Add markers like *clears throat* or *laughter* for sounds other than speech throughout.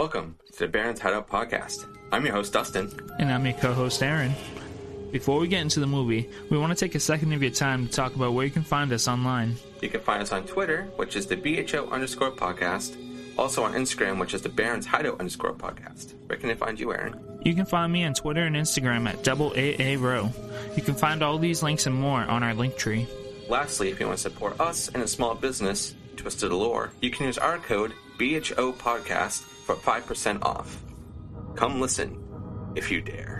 Welcome to the Barrens Hideout Podcast. I'm your host, Dustin. And I'm your co host, Aaron. Before we get into the movie, we want to take a second of your time to talk about where you can find us online. You can find us on Twitter, which is the BHO underscore podcast. Also on Instagram, which is the Barrens Hideout underscore podcast. Where can I find you, Aaron? You can find me on Twitter and Instagram at double AA row. You can find all these links and more on our link tree. Lastly, if you want to support us and a small business, Twisted Allure, you can use our code BHO Podcast for 5% off. Come listen if you dare.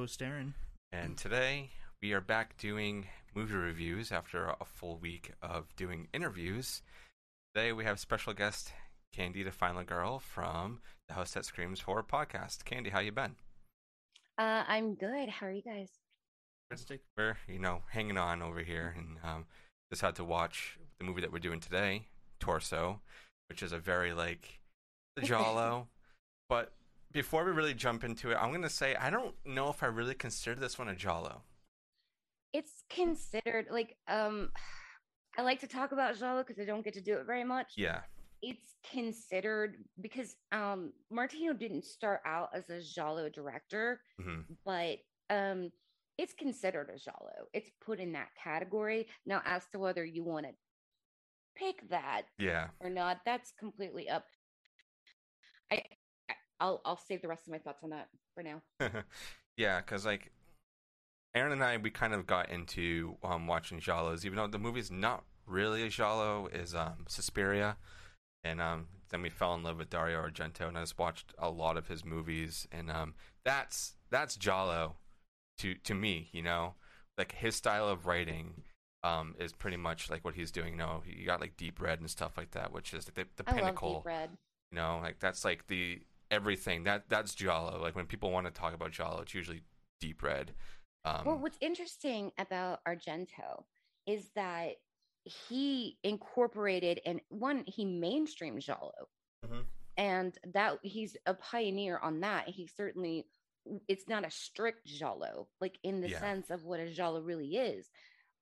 Host, Aaron. And today we are back doing movie reviews after a full week of doing interviews. Today we have special guest Candy the Final Girl from the Host That Screams Horror Podcast. Candy, how you been? Uh, I'm good. How are you guys? We're, you know, hanging on over here and um, just had to watch the movie that we're doing today, Torso, which is a very, like, *laughs* Giallo. but before we really jump into it, I'm going to say I don't know if I really consider this one a Giallo. It's considered like um, I like to talk about Giallo because I don't get to do it very much. Yeah. It's considered because um, Martino didn't start out as a Giallo director, hmm but um, it's considered a Giallo. It's put in that category. Now, as to whether you want to pick that Yeah. or not, that's completely up. I- I'll I'll save the rest of my thoughts on that for now. *laughs* yeah, because like Aaron and I, we kind of got into um, watching Giallos, even though the movie's not really a Giallo, is um, Suspiria, and um, then we fell in love with Dario Argento, and I just watched a lot of his movies, and um, that's that's Giallo to to me, you know, like his style of writing. Um, is pretty much like what he's doing. You know, you got like Deep Red and stuff like that, which is the, the pinnacle. You know, like that's like the everything. That that's Giallo. Like when people want to talk about Giallo, it's usually deep red. Um, Well, what's interesting about Argento is that he incorporated and one he mainstreamed giallo, Mhm. and that he's a pioneer on that. He certainly it's not a strict giallo, like in the Yeah. sense of what a giallo really is.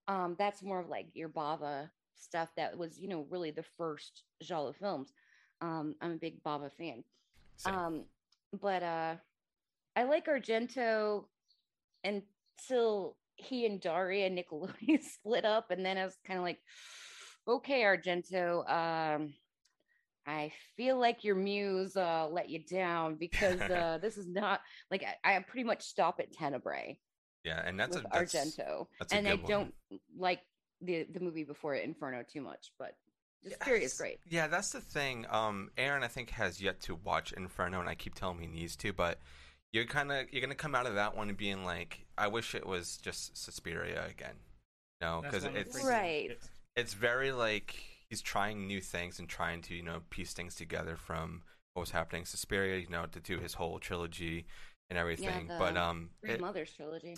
Um, that's more of like your Bava stuff that was, you know, really the first giallo films. Um, I'm a big Bava fan. Same. Um, but uh, I like Argento until he and Daria Nicolodi *laughs* split up, and then I was kind of like, okay, Argento, um, I feel like your muse uh, let you down because *laughs* uh, this is not like I, I pretty much stop at Tenebrae yeah, and that's a that's, Argento, that's and I one. don't like the the movie before Inferno, too much, but Suspiria is Yes. great. Yeah, that's the thing. Um, Aaron, I think has yet to watch Inferno, and I keep telling him he needs to, but you're kind of you're gonna come out of that one being like, I wish it was just Suspiria again. You No, because it's Right. it's very like he's trying new things and trying to you know piece things together from what was happening in Suspiria, you know, to do his whole trilogy and everything. the but um, Three it- Mothers trilogy.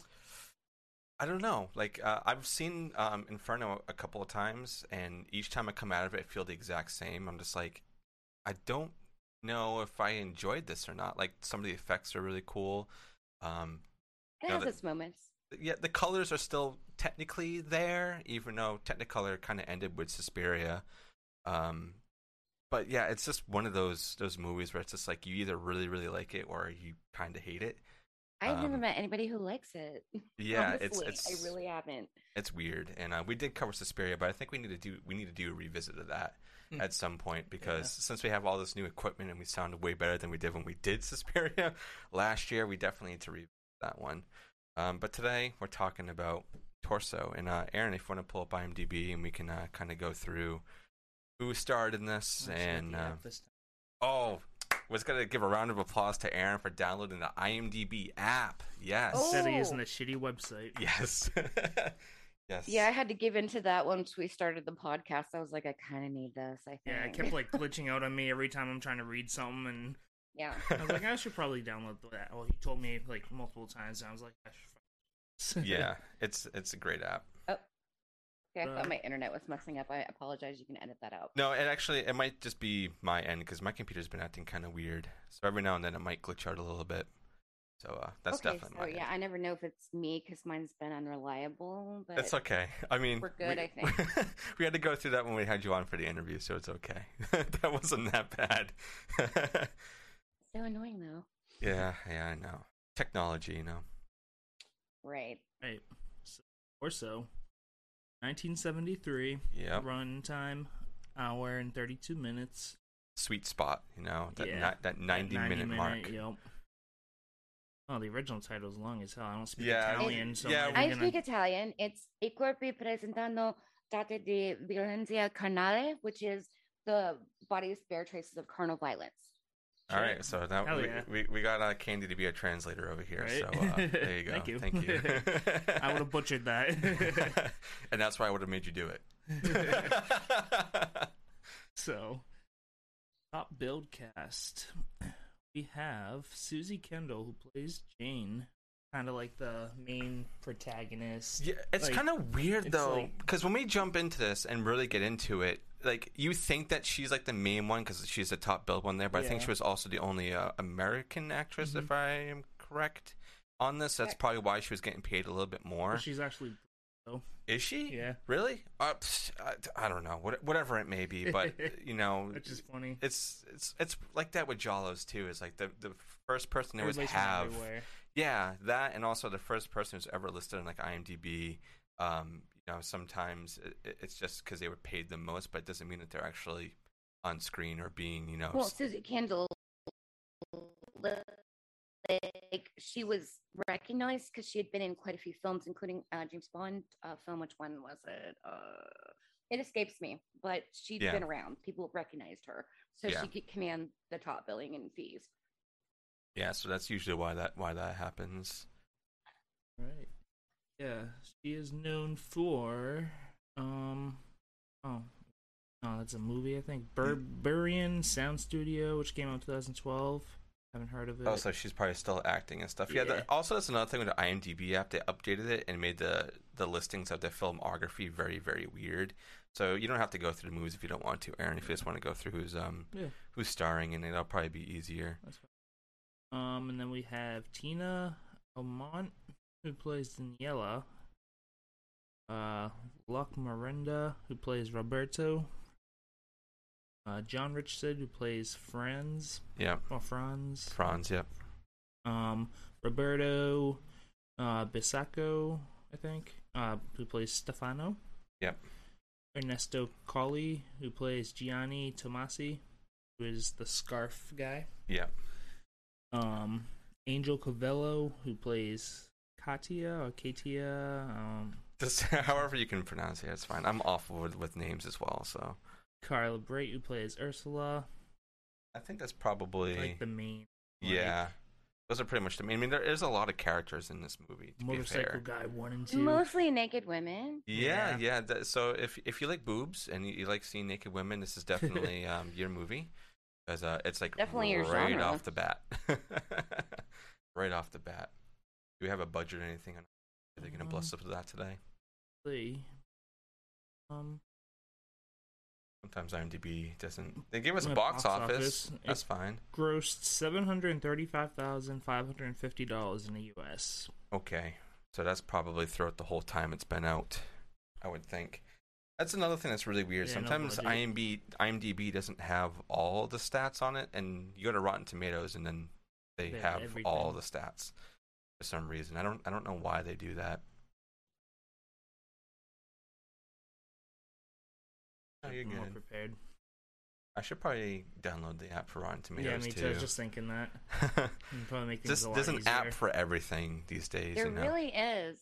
I don't know. Like uh, I've seen um, Inferno a couple of times, and each time I come out of it, I feel the exact same. I'm just like, I don't know if I enjoyed this or not. Like some of the effects are really cool. Um, It No, has that- its moments. yeah, the colors are still technically there, even though Technicolor kind of ended with Suspiria. Um, but yeah, it's just one of those those movies where it's just like you either really really like it or you kind of hate it. I've never Um, met anybody who likes it. *laughs* Yeah, it's honestly. it's I really haven't. it's weird, and uh, we did cover Suspiria, but I think we need to do we need to do a revisit of that Hmm. at some point because since we have all this new equipment and we sound way better than we did when we did *laughs* Suspiria last year, we definitely need to revisit that one. Um, but today we're talking about Torso, and uh, Aaron, if you want to pull up IMDb and we can uh, kind of go through who starred in this, and uh, oh, was gonna give a round of applause to Aaron for downloading the IMDb app. Yes. Oh. Instead of using the shitty website. Yes. *laughs* Yes. Yeah, I had to give into that once we started the podcast. I was like, I kind of need this. I think. Yeah, it kept like *laughs* glitching out on me every time I'm trying to read something, and yeah. I was like, I should probably download that. Well, he told me like multiple times, and I was like, I should. yeah, it's it's a great app. Okay, I Uh, thought my internet was messing up. I apologize. You can edit that out. No, it actually it might just be my end because my computer's been acting kind of weird. So every now and then it might glitch out a little bit. So uh, that's okay, definitely so my yeah, end. I never know if it's me because mine's been unreliable. But It's okay. I mean, We're good, we, I think. *laughs* we had to go through that when we had you on for the interview, so it's okay. *laughs* that wasn't that bad. so annoying though. *laughs* yeah, yeah, I know. Technology, you know. Right. Right. So, or so. 1973. Yep. Runtime, hour and 32 minutes. Sweet spot, you know. That Yeah. ni- that 90, That minute, mark. Yep. Oh, the original title is long as hell. I don't speak Yeah, Italian, so yeah, I'm gonna... speak Italian. It's I corpi presentando date di violenza carnale, which is the bodies bear traces of carnal violence. All right, so now we, yeah. we, we got uh, Candy to be a translator over here. Right? So uh, there you *laughs* go. Thank you. Thank you. *laughs* I would have butchered that. *laughs* and that's why I would have made you do it. so, top build cast. We have Susie Kendall, who plays Jane, kind of like the main protagonist. yeah, it's Like, kind of weird though, like- because when we jump into this and really get into it, like you think that she's like the main one because she's the top build one there, but I think she was also the only uh, American actress, Mhm. if I am correct on this. That's Correct. probably why she was getting paid a little bit more. But she's actually, though. Is she? Yeah. Really? Uh, I, I don't know. Whatever it may be, but *laughs* you know, Which is funny. it's it's it's like that with Giallos too. Is like the the first person they always have. everywhere. Yeah, that and also the first person who's ever listed on like IMDb. Um, you know, sometimes it, it- it's just because they were paid the most, but it doesn't mean that they're actually on screen or being, you know. Well, s- Susie Kendall, like she was recognized because she had been in quite a few films, including uh, James Bond uh, film. Which one was it? Uh, it escapes me, but she'd Yeah. been around. People recognized her, so Yeah. she could command the top billing and fees. yeah, so that's usually why that why that happens. Right. Yeah, she is known for um oh no, that's a movie I think. Berberian Sound Studio, which came out in 2012. Haven't heard of it. Oh, so she's probably still acting and stuff. Yeah. Yeah. also, that's another thing with the IMDb app. They updated it and made the the listings of the filmography very very weird. So you don't have to go through the movies if you don't want to, Aaron. If you just want to go through who's um Yeah. who's starring in it, that'll probably be easier. That's fine. Um, and then we have Tina Aumont, who plays Daniela. Uh, Luc Merenda, who plays Roberto. Uh, John Richardson, who plays Franz, Yeah, or Franz. Franz. Yep. Um, Roberto uh, Bisacco, I think, uh, who plays Stefano. Yep. Ernesto Colli, who plays Gianni Tomasi, who is the scarf guy. Yep. Um, Angel Covello, who plays Katia or Katia. Um, Just *laughs* however you can pronounce it, it's fine. I'm awful with, with names as well, so Carla Brait, who plays Ursula. I think that's probably Like the main. like, yeah. Those are pretty much the main. I mean, there is a lot of characters in this movie. To be Motorcycle fair. guy one and two. Mostly naked women. Yeah, Yeah. yeah. that- so if if you like boobs and you, you like seeing naked women, this is definitely *laughs* um, your movie because uh, it's like Definitely your right genre. off the bat. *laughs* right off the bat. Do we have a budget or anything? Are they going to bless us with that today? See. Um, Sometimes IMDb doesn't. They give us Yeah, box, office. office. That's It- fine. grossed seven hundred thirty-five thousand five hundred fifty dollars in the U.S. Okay, so that's probably throughout the whole time it's been out. I would think. That's another thing that's really weird. Yeah, Sometimes budget. IMDb IMDb doesn't have all the stats on it, and you go to Rotten Tomatoes, and then they They have have all the stats for some reason. I don't I don't know why they do that. Oh, you're I'm more good. prepared. I should probably download the app for Rotten Tomatoes. yeah, Tomatoes me too. too. I was just thinking that. *laughs* Probably make things Just- a lot there's an easier. app for everything these days. There you know? really is.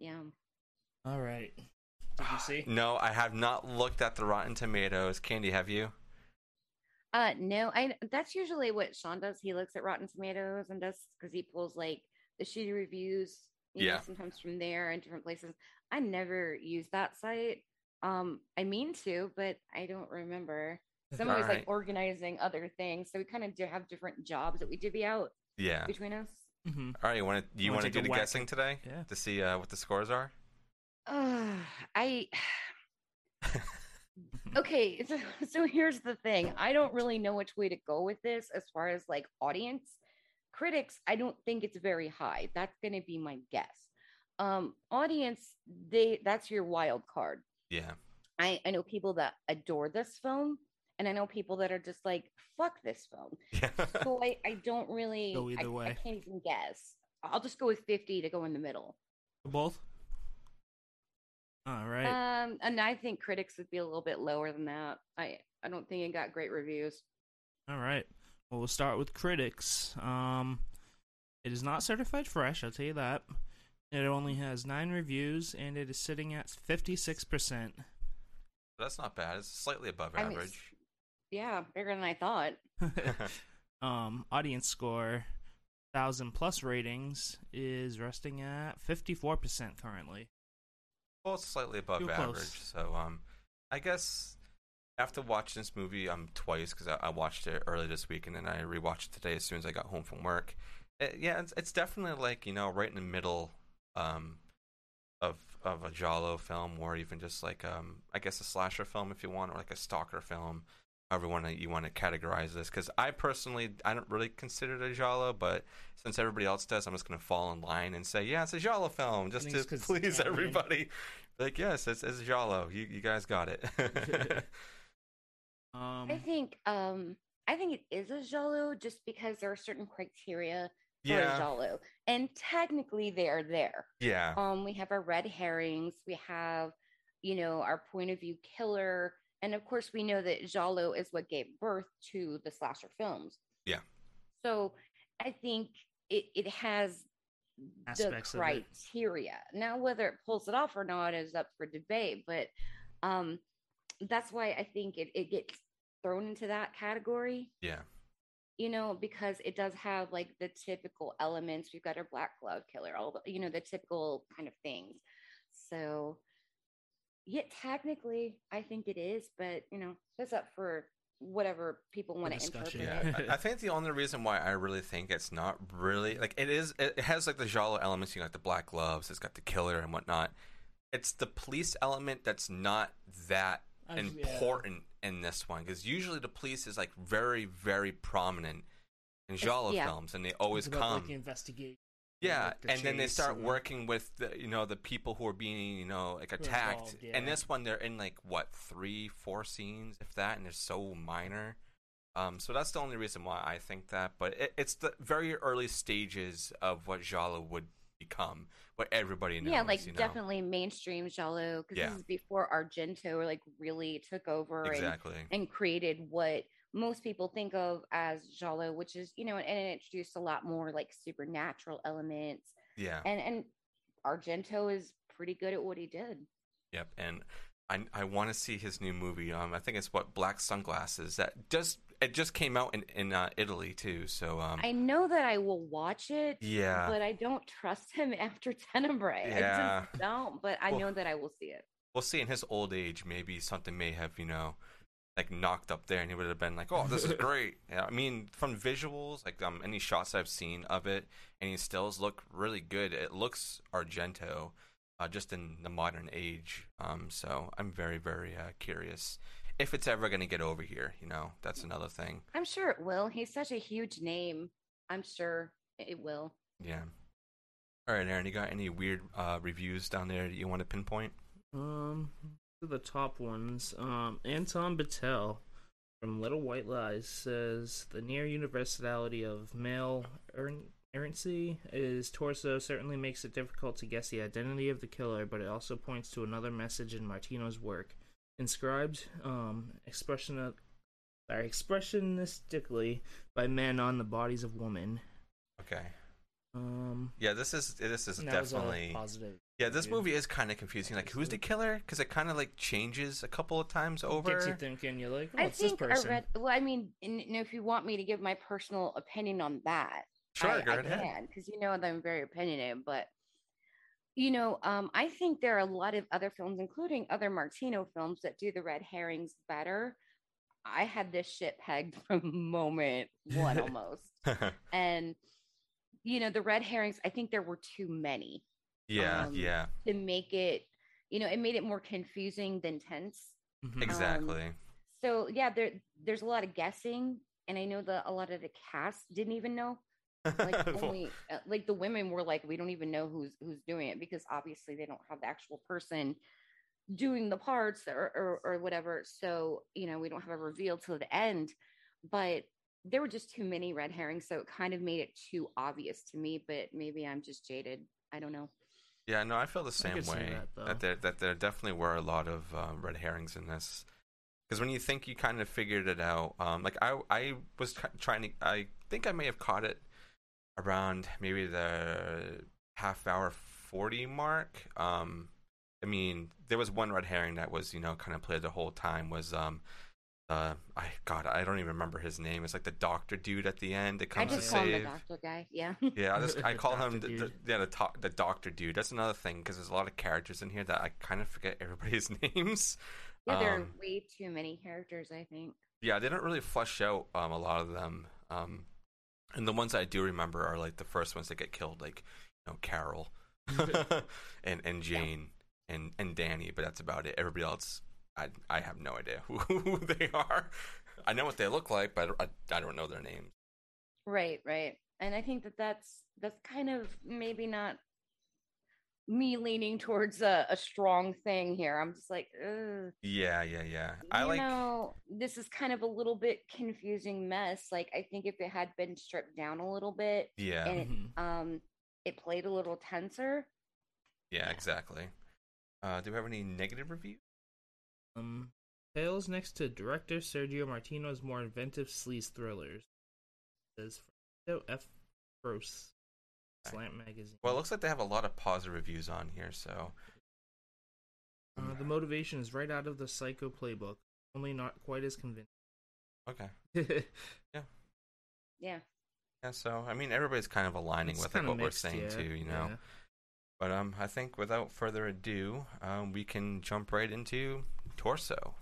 Yeah. All right. Did you see? *gasps* No, I have not looked at the Rotten Tomatoes. Candy, have you? Uh, no, I. That's usually what Sean does. He looks at Rotten Tomatoes and does because he pulls like the shitty reviews. You Yeah. Know, sometimes from there and different places. I never use that site. Um, I mean to, but I don't remember. Someone was like organizing other things, so we kind of do have different jobs that we divvy out Yeah. between us. hmm All right. You want to? Do you Wanna want do a the whack guessing today Yeah. to see uh, what the scores are? Uh, I *laughs* *sighs* okay. *laughs* So, so here's the thing. I don't really know which way to go with this as far as like audience critics. I don't think it's very high. That's going to be my guess. Um, audience, they that's your wild card. Yeah. I I know people that adore this film, and I know people that are just like fuck this film. Yeah. *laughs* So I I don't really Go I- either I way. can't even guess. I'll just go with fifty to go in the middle. Both. All right. Um, and I think critics would be a little bit lower than that. I I don't think it got great reviews. All right. Well, we'll start with critics. Um, it is not certified fresh. I'll tell you that. It only has nine reviews, and it is sitting at fifty-six percent. That's not bad. It's slightly above I mean, average. Yeah, bigger than I thought. *laughs* *laughs* um, audience score, thousand plus ratings, is resting at fifty-four percent currently. well, it's slightly above Real average. close. So, um, I guess after watching this movie um twice because I, I watched it early this week and then I rewatched it today as soon as I got home from work. It, yeah, it's, it's definitely like you know right in the middle um of of a Giallo film or even just like um I guess a slasher film if you want or like a stalker film. However, you want to you want to categorize this because I personally I don't really consider it a Giallo, but since everybody else does, I'm just gonna fall in line and say yeah, it's a Giallo film just to *laughs* it's *laughs* 'cause it's please everybody. Like yes, it's, it's Giallo. You you guys got it. *laughs* Um, I think um I think it is a Giallo just because there are certain criteria for a yeah, Giallo. And technically they are there. yeah, Um we have our red herrings, we have, you know, our point of view killer, and of course we know that Giallo is what gave birth to the slasher films. Yeah. So I think it, it has the Aspects it. criteria. Now whether it pulls it off or not is up for debate, but um that's why I think it, it gets thrown into that category yeah. you know, because it does have like the typical elements. We've got our black glove killer, all the, you know, the typical kind of things. So, yeah, technically, I think it is, but you know, that's up for whatever people want to interpret. Yeah, it. I, I think the only reason why I really think it's not really like it is. It has like the Giallo elements. You got the black gloves. It's got the killer and whatnot. It's the police element that's not that I- yeah. important in this one because usually the police is like very very prominent in Giallo yeah. films and they always about, come. like, investigate. Yeah, like, the and then they start and- working with the you know the people who are being you know like attacked. involved, And this one they're in like what three, four scenes, if that, and they're so minor. Um, so that's the only reason why I think that. But it, it's the very early stages of what Giallo would become, what everybody knows. yeah, like you know? definitely mainstream Giallo because Yeah. this is before Argento like really took over exactly. and created what most people think of as Giallo, which is you know, and it introduced a lot more like supernatural elements, Yeah. and and Argento is pretty good at what he did. Yep, and I I want to see his new movie. Um, I think it's what Black Sunglasses that just it just came out in in uh, Italy too. So um, I know that I will watch it, yeah, but I don't trust him *laughs* after Tenebrae. I Yeah. just don't, but I Well- know that I will see it. we'll see. In his old age, maybe something may have you know like knocked up there, and he would have been like, "Oh, this is *laughs* great." Yeah, I mean, from visuals, like um, any shots I've seen of it, any stills look really good. It looks Argento, uh, just in the modern age. Um, so I'm very very uh, curious if it's ever going to get over here. You know, that's another thing. I'm sure it will. He's such a huge name. I'm sure it will. Yeah. All right, Aaron, you got any weird uh, reviews down there that you want to pinpoint? Um, the top ones. Um, Anton Bitel from Little White Lies says the near universality of male erran- errancy is torso certainly makes it difficult to guess the identity of the killer, but it also points to another message in Martino's work. Inscribed, um, expression of, sorry, expressionistically by men on the bodies of women. Okay. Um, Yeah, this is this is and that was a definitely positive. yeah. This movie is kind of confusing. Like, who's the killer? Because it kind of like changes a couple of times over. Gets you thinking. You're like, oh, I it's this think I person. read. Well, I mean, and, you if you want me to give my personal opinion on that, Sure, I, go I ahead. can because you know that I'm very opinionated. But You know, um, I think there are a lot of other films, including other Martino films, that do the red herrings better. I had this shit pegged *laughs* from moment one *laughs* almost. and, you know, the red herrings, I think there were too many yeah, Um, yeah, to make it, you know, it made it more confusing than tense. Mhm. exactly. So yeah, there there's a lot of guessing, and I know that a lot of the cast didn't even know. Like *laughs* only uh, like the women were like, we don't even know who's who's doing it because obviously they don't have the actual person doing the parts or or, or whatever. So you know we don't have a reveal till the end, but there were just too many red herrings, so it kind of made it too obvious to me. But maybe I'm just jaded. I don't know. Yeah, no, I feel the same way. that. That, there that there definitely were a lot of uh, red herrings in this. Because when you think you kind of figured it out, um, like I I was trying to, I think I may have caught it around maybe the half hour forty mark. Um, I mean, there was one red herring that was you know kind of played the whole time was um. Uh, I God, I don't even remember his name. It's like the doctor dude at the end that I comes just to call him the doctor guy. Yeah. Yeah, I *laughs* just I call him the, the yeah the to- the doctor dude. That's another thing because there's a lot of characters in here that I kind of forget everybody's *laughs* names. Yeah, there are Um, way too many characters, I think. Yeah, they don't really flesh out um, a lot of them. Um, and the ones I do remember are like the first ones that get killed, like you know Carol *laughs* *laughs* and and Jane and and Danny. But that's about it. Everybody else, I I have no idea who, *laughs* who they are. I know what they look like, but I, I don't know their names. Right, right. And I think that that's that's kind of maybe not me leaning towards a, a strong thing here. I'm just like, Ugh. Yeah, yeah, yeah. I you like. know, this is kind of a little bit confusing mess. Like I think if it had been stripped down a little bit Yeah, and it, Mhm. um it played a little tenser. yeah, yeah. exactly. Uh, do we have any negative reviews? Um, Tales next to director Sergio Martino's more inventive sleaze thrillers. Says Fernando F. Croce, Slant Magazine. Well, it looks like they have a lot of positive reviews on here, so uh, the motivation is right out of the Psycho playbook, only not quite as convincing. okay. *laughs* Yeah. Yeah, Yeah. so I mean, everybody's kind of aligning It's with like, what mixed, we're saying yeah, too, you know. yeah. But um, I think without further ado, um, we can jump right into torso.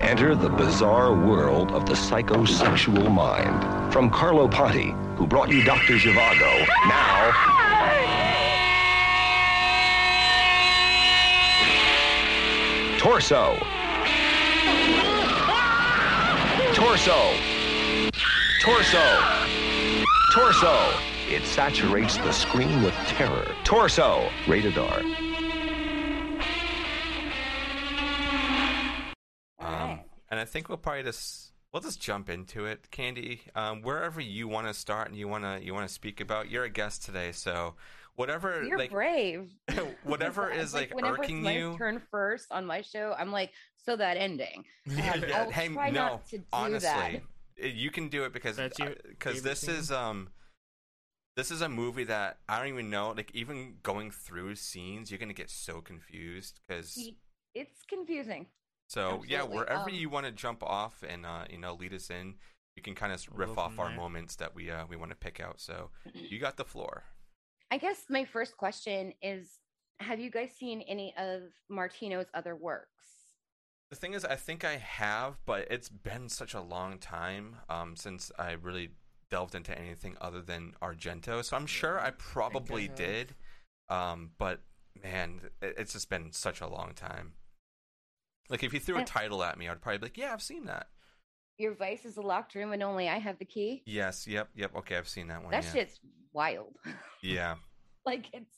Enter the bizarre world of the psychosexual mind. From Carlo Ponti, who brought you Dr. Zhivago, now. Torso. Torso. Torso. Torso. It saturates the screen with terror. Torso. Rated R. Um, and I think we'll probably just we'll just jump into it, Candy. Um, wherever you want to start and you want to you want to speak about, you're a guest today, so whatever You're like brave. *laughs* whatever *laughs* is like, whenever irking it's my you. turn first on my show, I'm like, so that ending. *laughs* Yeah, Um, yeah, I'll hey, try no, not to do honestly, that. uh, you can do it because That's your because this scene? is um this is a movie that I don't even know. Like even going through scenes, you're gonna get so confused because It's confusing. So yeah, wherever um, you want to jump off and uh you know lead us in, you can kind of riff off our there. moments that we uh we want to pick out. So you got the floor. I guess my first question is Have you guys seen any of Martino's other works? The thing is, I think I have, but it's been such a long time um, since I really delved into anything other than Argento. So I'm sure I probably have. did, um, but man, it's just been such a long time. Like if you threw a title at me, I'd probably be like, "Yeah, I've seen that." Your vice is a locked room and only I have the key. Yes, yep, yep. Okay, I've seen that one. that yeah. shit's wild. *laughs* Yeah, like it's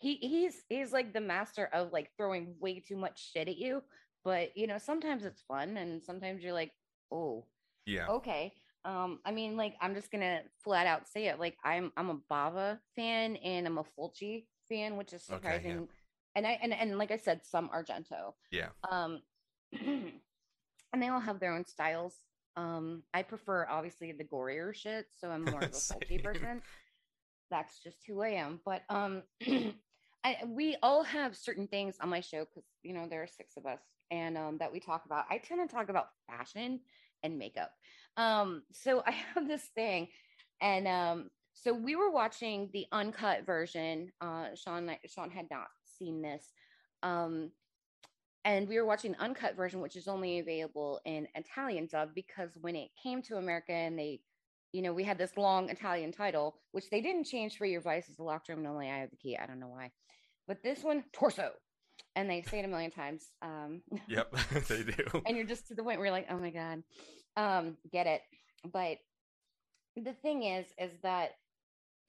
he he's he's like the master of like throwing way too much shit at you. But you know, sometimes it's fun and sometimes you're like, oh, yeah. okay. Um, I mean, like I'm just gonna flat out say it. Like I'm I'm a Bava fan and I'm a Fulci fan, which is Okay, yeah. And I and, and like I said, some Argento. Yeah. Um *clears throat* and they all have their own styles. Um, I prefer obviously the gorier shit, so I'm more of a *laughs* Same. person. That's just who I am. But um *clears throat* I we all have certain things on my show because you know there are six of us and um that we talk about. I tend to talk about fashion and makeup. Um, so *laughs* I have this thing, and um, so we were watching the uncut version. Uh, Sean Sean had not seen this, um, and we were watching the uncut version, which is only available in Italian dub because when it came to America and they, you know, we had this long Italian title, which they didn't change for your vice as a locked room. and only I have the key. I don't know why, but this one torso, and they say it a million times. Um, *laughs* Yep, *laughs* they do. and you're just to the point where you're like, oh my god, um, get it. But the thing is, is that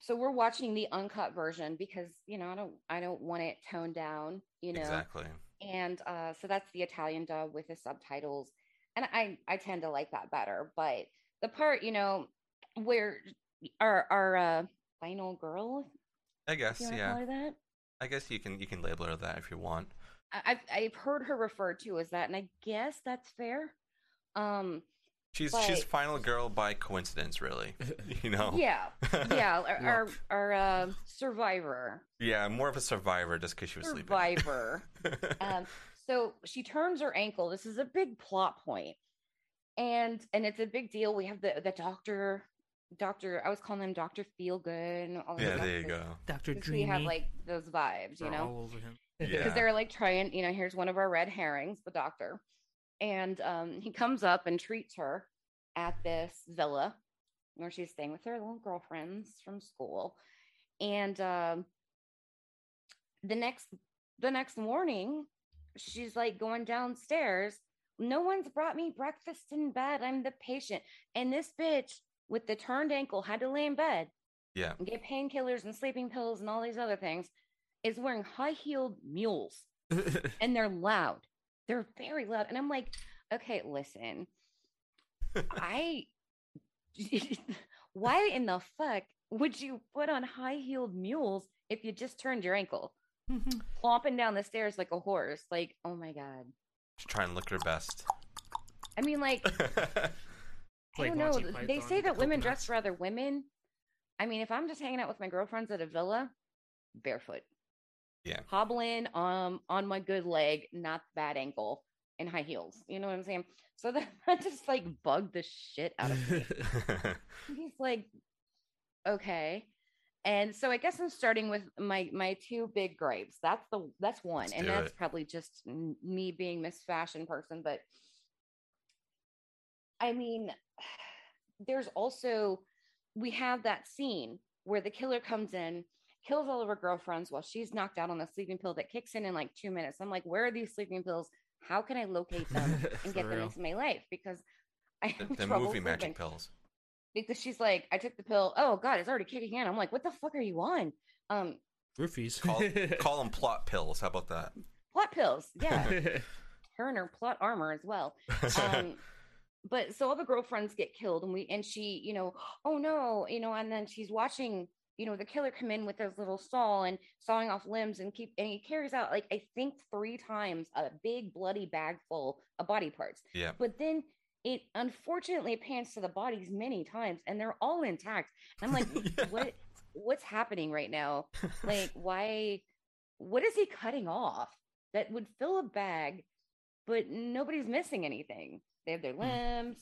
so we're watching the uncut version because you know I don't I don't want it toned down, you know, Exactly. and uh, so that's the Italian dub with the subtitles, and I I tend to like that better. But the part you know where our our uh, final girl, I guess, you yeah. that? I guess you can you can label her that if you want. I've I've heard her referred to as that, and I guess that's fair. Um, She's she's final girl by coincidence, really. *laughs* You know. yeah, yeah, *laughs* our our, our uh, survivor, Yeah, more of a survivor just because she was survivor. sleeping. Survivor. *laughs* um, so she turns her ankle. This is a big plot point, and and it's a big deal. We have the the doctor, doctor. I was calling him Doctor Feelgood. And all these yeah, there you go. Dr. Dreamy. We have like those vibes, you are know. all over him. Yeah. because they're like trying, you know, here's one of our red herrings, the doctor. And um, he comes up and treats her at this villa where she's staying with her little girlfriends from school. And um, the next the next morning, she's like going downstairs. No one's brought me breakfast in bed. I'm the patient. And this bitch with the turned ankle had to lay in bed Yeah. and get painkillers and sleeping pills and all these other things is wearing high heeled mules *laughs* and they're loud. They're very loud. And I'm like, okay, listen, *laughs* I, why in the fuck would you put on high heeled mules if you just turned your ankle? Mm-hmm. Clomping down the stairs like a horse. Like, oh my God. She's trying to look her best. I mean, like, *laughs* I don't know. They say that women dress for other women. I mean, if I'm just hanging out with my girlfriends at a villa, barefoot. Yeah. Hobbling um on my good leg, not bad ankle, and high heels. You know what I'm saying? So *laughs* that, that just like bugged the shit out of me. *laughs* He's like, okay. And so I guess I'm starting with my my two big grapes. That's the that's one, Let's and that's it. probably just me being Miss Fashion person. But I mean, *sighs* there's also we have that scene where the killer comes in, kills all of her girlfriends while she's knocked out on the sleeping pill that kicks in in like two minutes. I'm like, where are these sleeping pills? How can I locate them *laughs* and get For them into my life? Because I the have the trouble movie sleeping magic pills. because she's like, I took the pill. Oh God, it's already kicking in. I'm like, what the fuck are you on? Um, Roofies. Call *laughs* call them plot pills. How about that? plot pills. *laughs* Yeah, her and her plot armor as well. Um, but so all the girlfriends get killed, and we and she, you know, oh no, you know, and then she's watching, you know, the killer come in with his little saw and sawing off limbs and keep, and he carries out like I think three times a big bloody bag full of body parts. yeah. But then it unfortunately pans to the bodies many times, and they're all intact. And I'm like, *laughs* Yeah. what what's happening right now? Like, *laughs* why? What is he cutting off that would fill a bag, but nobody's missing anything? They have their hmm. limbs.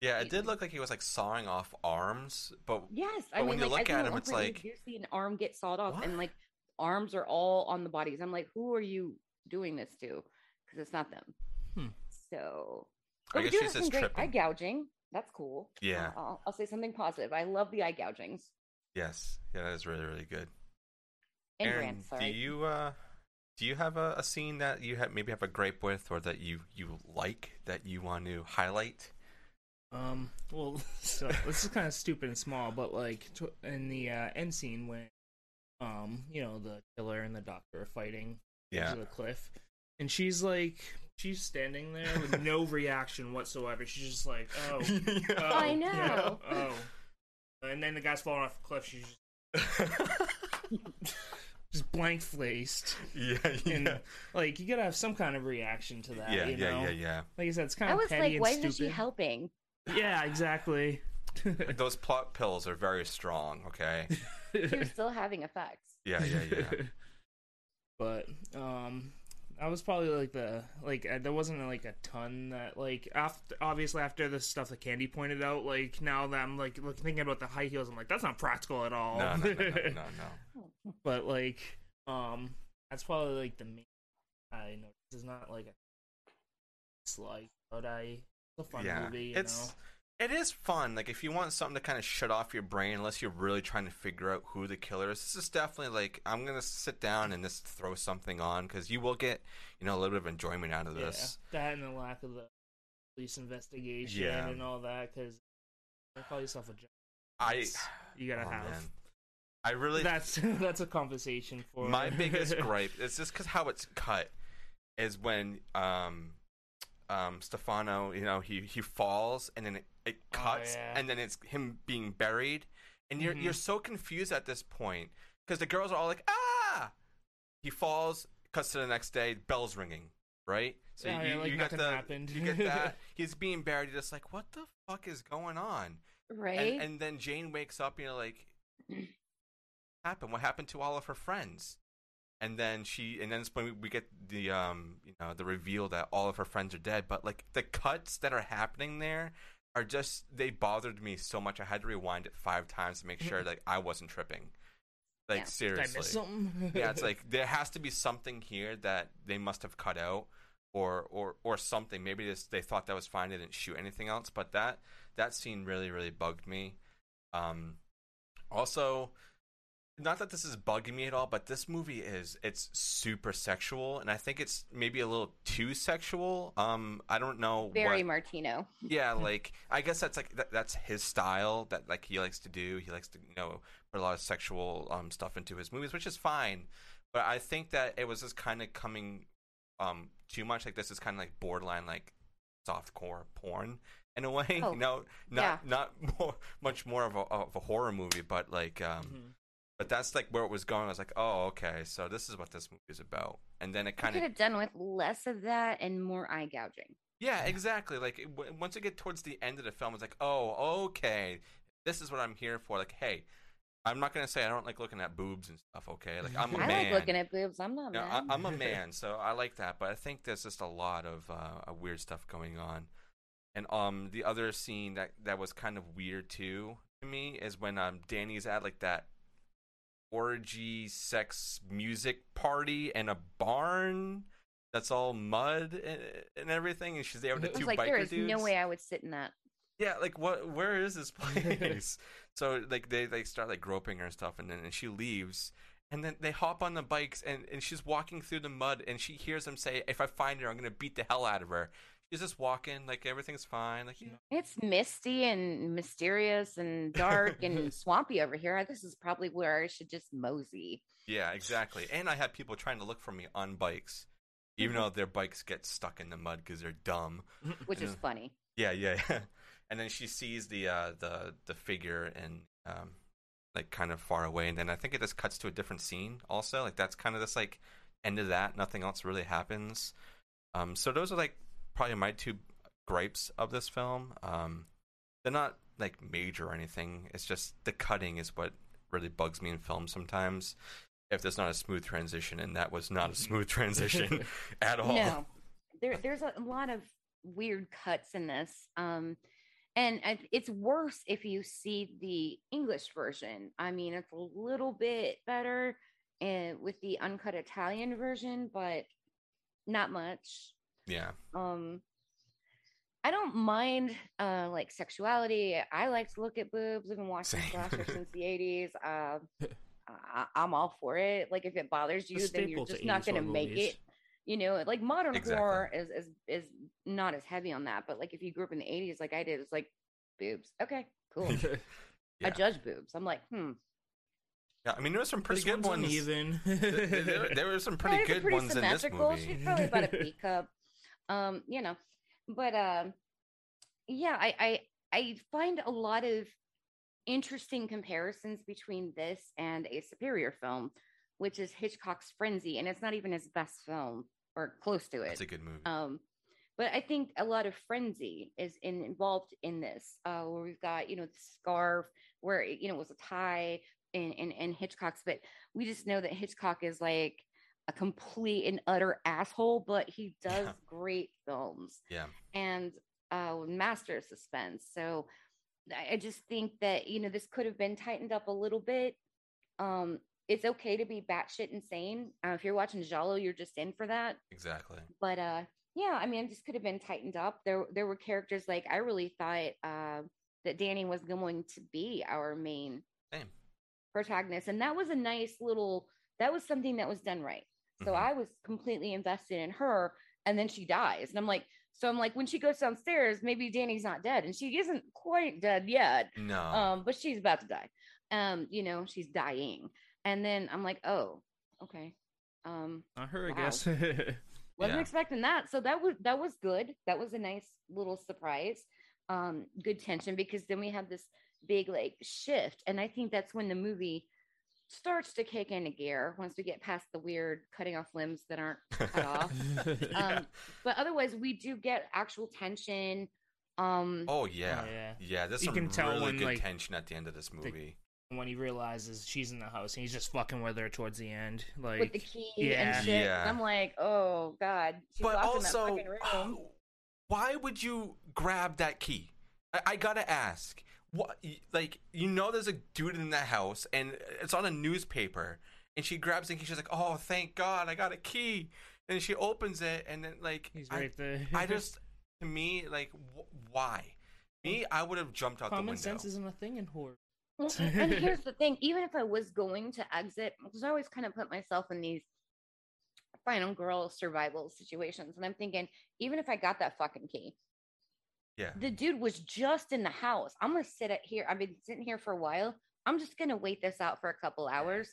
Yeah, it did look like he was like sawing off arms, but Yes, I But mean, when you like, look at him, it's like- do see an arm get sawed off, and like arms are all on the bodies. I'm like, who are you doing this to? Because it's not them. Hmm. So, I guess she's just great eye gouging. That's cool. Uh, Yeah. I'll, I'll say something positive. I love the eye gougings yes, yeah, that is really really good. and Aaron, Grant. Sorry. do you uh do you have a, a scene that you have maybe have a gripe with or that you you like that you want to highlight? Um. Well, *laughs* so this is kind of stupid and small, but like tw- in the uh, end scene when, um, you know, the killer and the doctor are fighting Yeah. to the cliff, and she's like, she's standing there with no *laughs* reaction whatsoever. She's just like, oh, *laughs* oh I you know. oh. And then the guy's falling off the cliff. She's just, just blank faced, yeah, and yeah. like you gotta have some kind of reaction to that. Yeah, you yeah, know? yeah, yeah. Like I said, it's kind I of was petty like, and why isn't she helping? Yeah, exactly. Those plot pills are very strong, okay? *laughs* You're still having effects. Yeah, yeah, yeah. *laughs* but um that was probably like the like uh, there wasn't like a ton that like after obviously after the stuff that Candy pointed out like now that I'm like look, thinking about the high heels I'm like that's not practical at all. No, no, no, no, no, *laughs* no. but like um that's probably like the main I know this is not like a dislike but I it's a fun yeah, movie. It's know? it is fun. Like if you want something to kind of shut off your brain, unless you're really trying to figure out who the killer is, this is definitely like I'm gonna sit down and just throw something on because you will get you know a little bit of enjoyment out of this. Yeah, that and the lack of the police investigation Yeah. and all that because call yourself a judge. I you gotta oh, have man. I really that's *laughs* that's a conversation for my biggest *laughs* gripe is just because how it's cut is when um um Stefano you know he he falls and then it, it Oh, cuts yeah. and then it's him being buried and you're Mhm. you're so confused at this point because the girls are all like ah he falls cuts to the next day bells ringing right so Yeah, you, yeah, like you got the happened. you get that *laughs* he's being buried you're just like what the fuck is going on Right? and, and then Jane wakes up, you know, like, happened? What happened to all of her friends? And then she, and then it's when we, we get the, um, you know, the reveal that all of her friends are dead. But like the cuts that are happening there are just they bothered me so much. I had to rewind it five times to make sure *laughs* like I wasn't tripping. Like Yeah. Did I seriously, miss something? *laughs* yeah, it's like there has to be something here that they must have cut out, or or or something. Maybe this, they thought that was fine. They didn't shoot anything else. But that that scene really really bugged me. Um, also, not that this is bugging me at all, but this movie is it's super sexual, and I think it's maybe a little too sexual. Um, I don't know. Very what, Martino. yeah, *laughs* like I guess that's like that, that's his style that like he likes to do. He likes to you know put a lot of sexual um stuff into his movies, which is fine. But I think that it was just kind of coming um too much. Like this is kind of like borderline like softcore porn in a way. *laughs* Oh, you know, not yeah. not *laughs* more much more of a of a horror movie, but like um. Mhm. But that's like where it was going. I was like, oh, okay, so this is what this movie is about. And then it kind could of have done with less of that and more eye gouging. yeah, exactly. Like it- w- once you get towards the end of the film, it's like, oh, okay, this is what I'm here for. Like, hey, I'm not gonna say I don't like looking at boobs and stuff. Okay, like I'm a I man. I like looking at boobs. I'm not You know, mad. I, I'm a *laughs* man, so I like that. But I think there's just a lot of uh, uh, weird stuff going on. And um, the other scene that that was kind of weird too to me is when um Danny's at like that orgy sex music party and a barn that's all mud and, and everything, and she's there with the I was two like, biker there is dudes. no way I would sit in that. Yeah, like what? Where is this *laughs* place? so like they they start like groping her and stuff, and then and she leaves, and then they hop on the bikes, and and she's walking through the mud, and she hears them say, "If I find her, I'm gonna beat the hell out of her." She's just walking, like everything's fine, like you know. It's misty and mysterious and dark and *laughs* swampy over here. This is probably where I should just mosey. Yeah, exactly. And I had people trying to look for me on bikes, even though their bikes get stuck in the mud because they're dumb. *laughs* which is Yeah. funny. Yeah, yeah, yeah. *laughs* And then she sees the uh, the the figure and um, like kind of far away, and then I think it just cuts to a different scene. Also, like that's kind of this like end of that. Nothing else really happens. Um, so those are like probably my two gripes of this film. Um, they're not like major or anything. It's just the cutting is what really bugs me in film sometimes. If there's not a smooth transition, and that was not a smooth transition *laughs* at all. No, there there's a lot of weird cuts in this. Um, and it's worse if you see the English version. I mean, it's a little bit better uh, with the uncut Italian version, but not much. Yeah. Um, I don't mind uh like sexuality. I like to look at boobs. I've been watching Same. slasher *laughs* since the eighties. Uh, I, I'm all for it. Like if it bothers you, then you're just not gonna make movies. it. You know, like modern Exactly. horror is, is is not as heavy on that. But like if you grew up in the eighties, like I did, it's like boobs. Okay, cool. *laughs* Yeah. I judge boobs. I'm like, hmm. Yeah, I mean, there were some pretty This good one's ones. uneven. there, there- there were some pretty it's good pretty ones in this movie. She's probably about a *laughs* B cup. Um, you know, but um, yeah, I I I find a lot of interesting comparisons between this and a superior film, which is Hitchcock's Frenzy, and it's not even his best film or close to it. It's a good movie. Um, but I think a lot of frenzy is in, involved in this, uh, where we've got you know the scarf, where it, you know it was a tie in, in in Hitchcock's, but we just know that Hitchcock is like a complete and utter asshole, but he does Yeah. great films Yeah. and uh, master suspense. So I I just think that you know this could have been tightened up a little bit. Um, it's okay to be batshit insane. Uh, if you're watching Giallo, you're just in for that. Exactly. But uh, yeah, I mean, this could have been tightened up. There, there were characters like I really thought uh, that Danny was going to be our main Same. protagonist, and that was a nice little. That was something that was done right. So Mhm. I was completely invested in her, and then she dies, and I'm like, so I'm like, when she goes downstairs, maybe Danny's not dead, and she isn't quite dead yet No. um but she's about to die um you know she's dying and then i'm like oh okay um Not her, I Wow. guess. *laughs* wasn't Yeah. expecting that so that was that was good that was a nice little surprise um good tension because then we have this big like shift and i think that's when the movie starts to kick into gear once we get past the weird cutting off limbs that aren't cut off *laughs* Yeah. um but otherwise we do get actual tension um oh yeah. yeah. yeah. There's You some can tell really when, good like, tension at the end of this movie. when he realizes she's in the house and he's just fucking with her towards the end. Like, with the key yeah. and shit. Yeah. And I'm like, oh god, she's but locked also, in that fucking room. uh, why would you grab that key? I, I gotta ask. What? Like, you know, there's a dude in the house, and it's on a newspaper, and she grabs the key. She's like, "Oh, thank God, I got a key." And she opens it, and then like, he's I, there. I *laughs* just, to me, like, wh- why? Me, I would have jumped out the common window. sense isn't a thing in horror. Well, *laughs* and here's the thing: even if I was going to exit, because I always kind of put myself in these final girl survival situations, and I'm thinking, even if I got that fucking key, yeah, the dude was just in the house. I'm gonna sit at here. I've been sitting here for a while. I'm just gonna wait this out for a couple hours,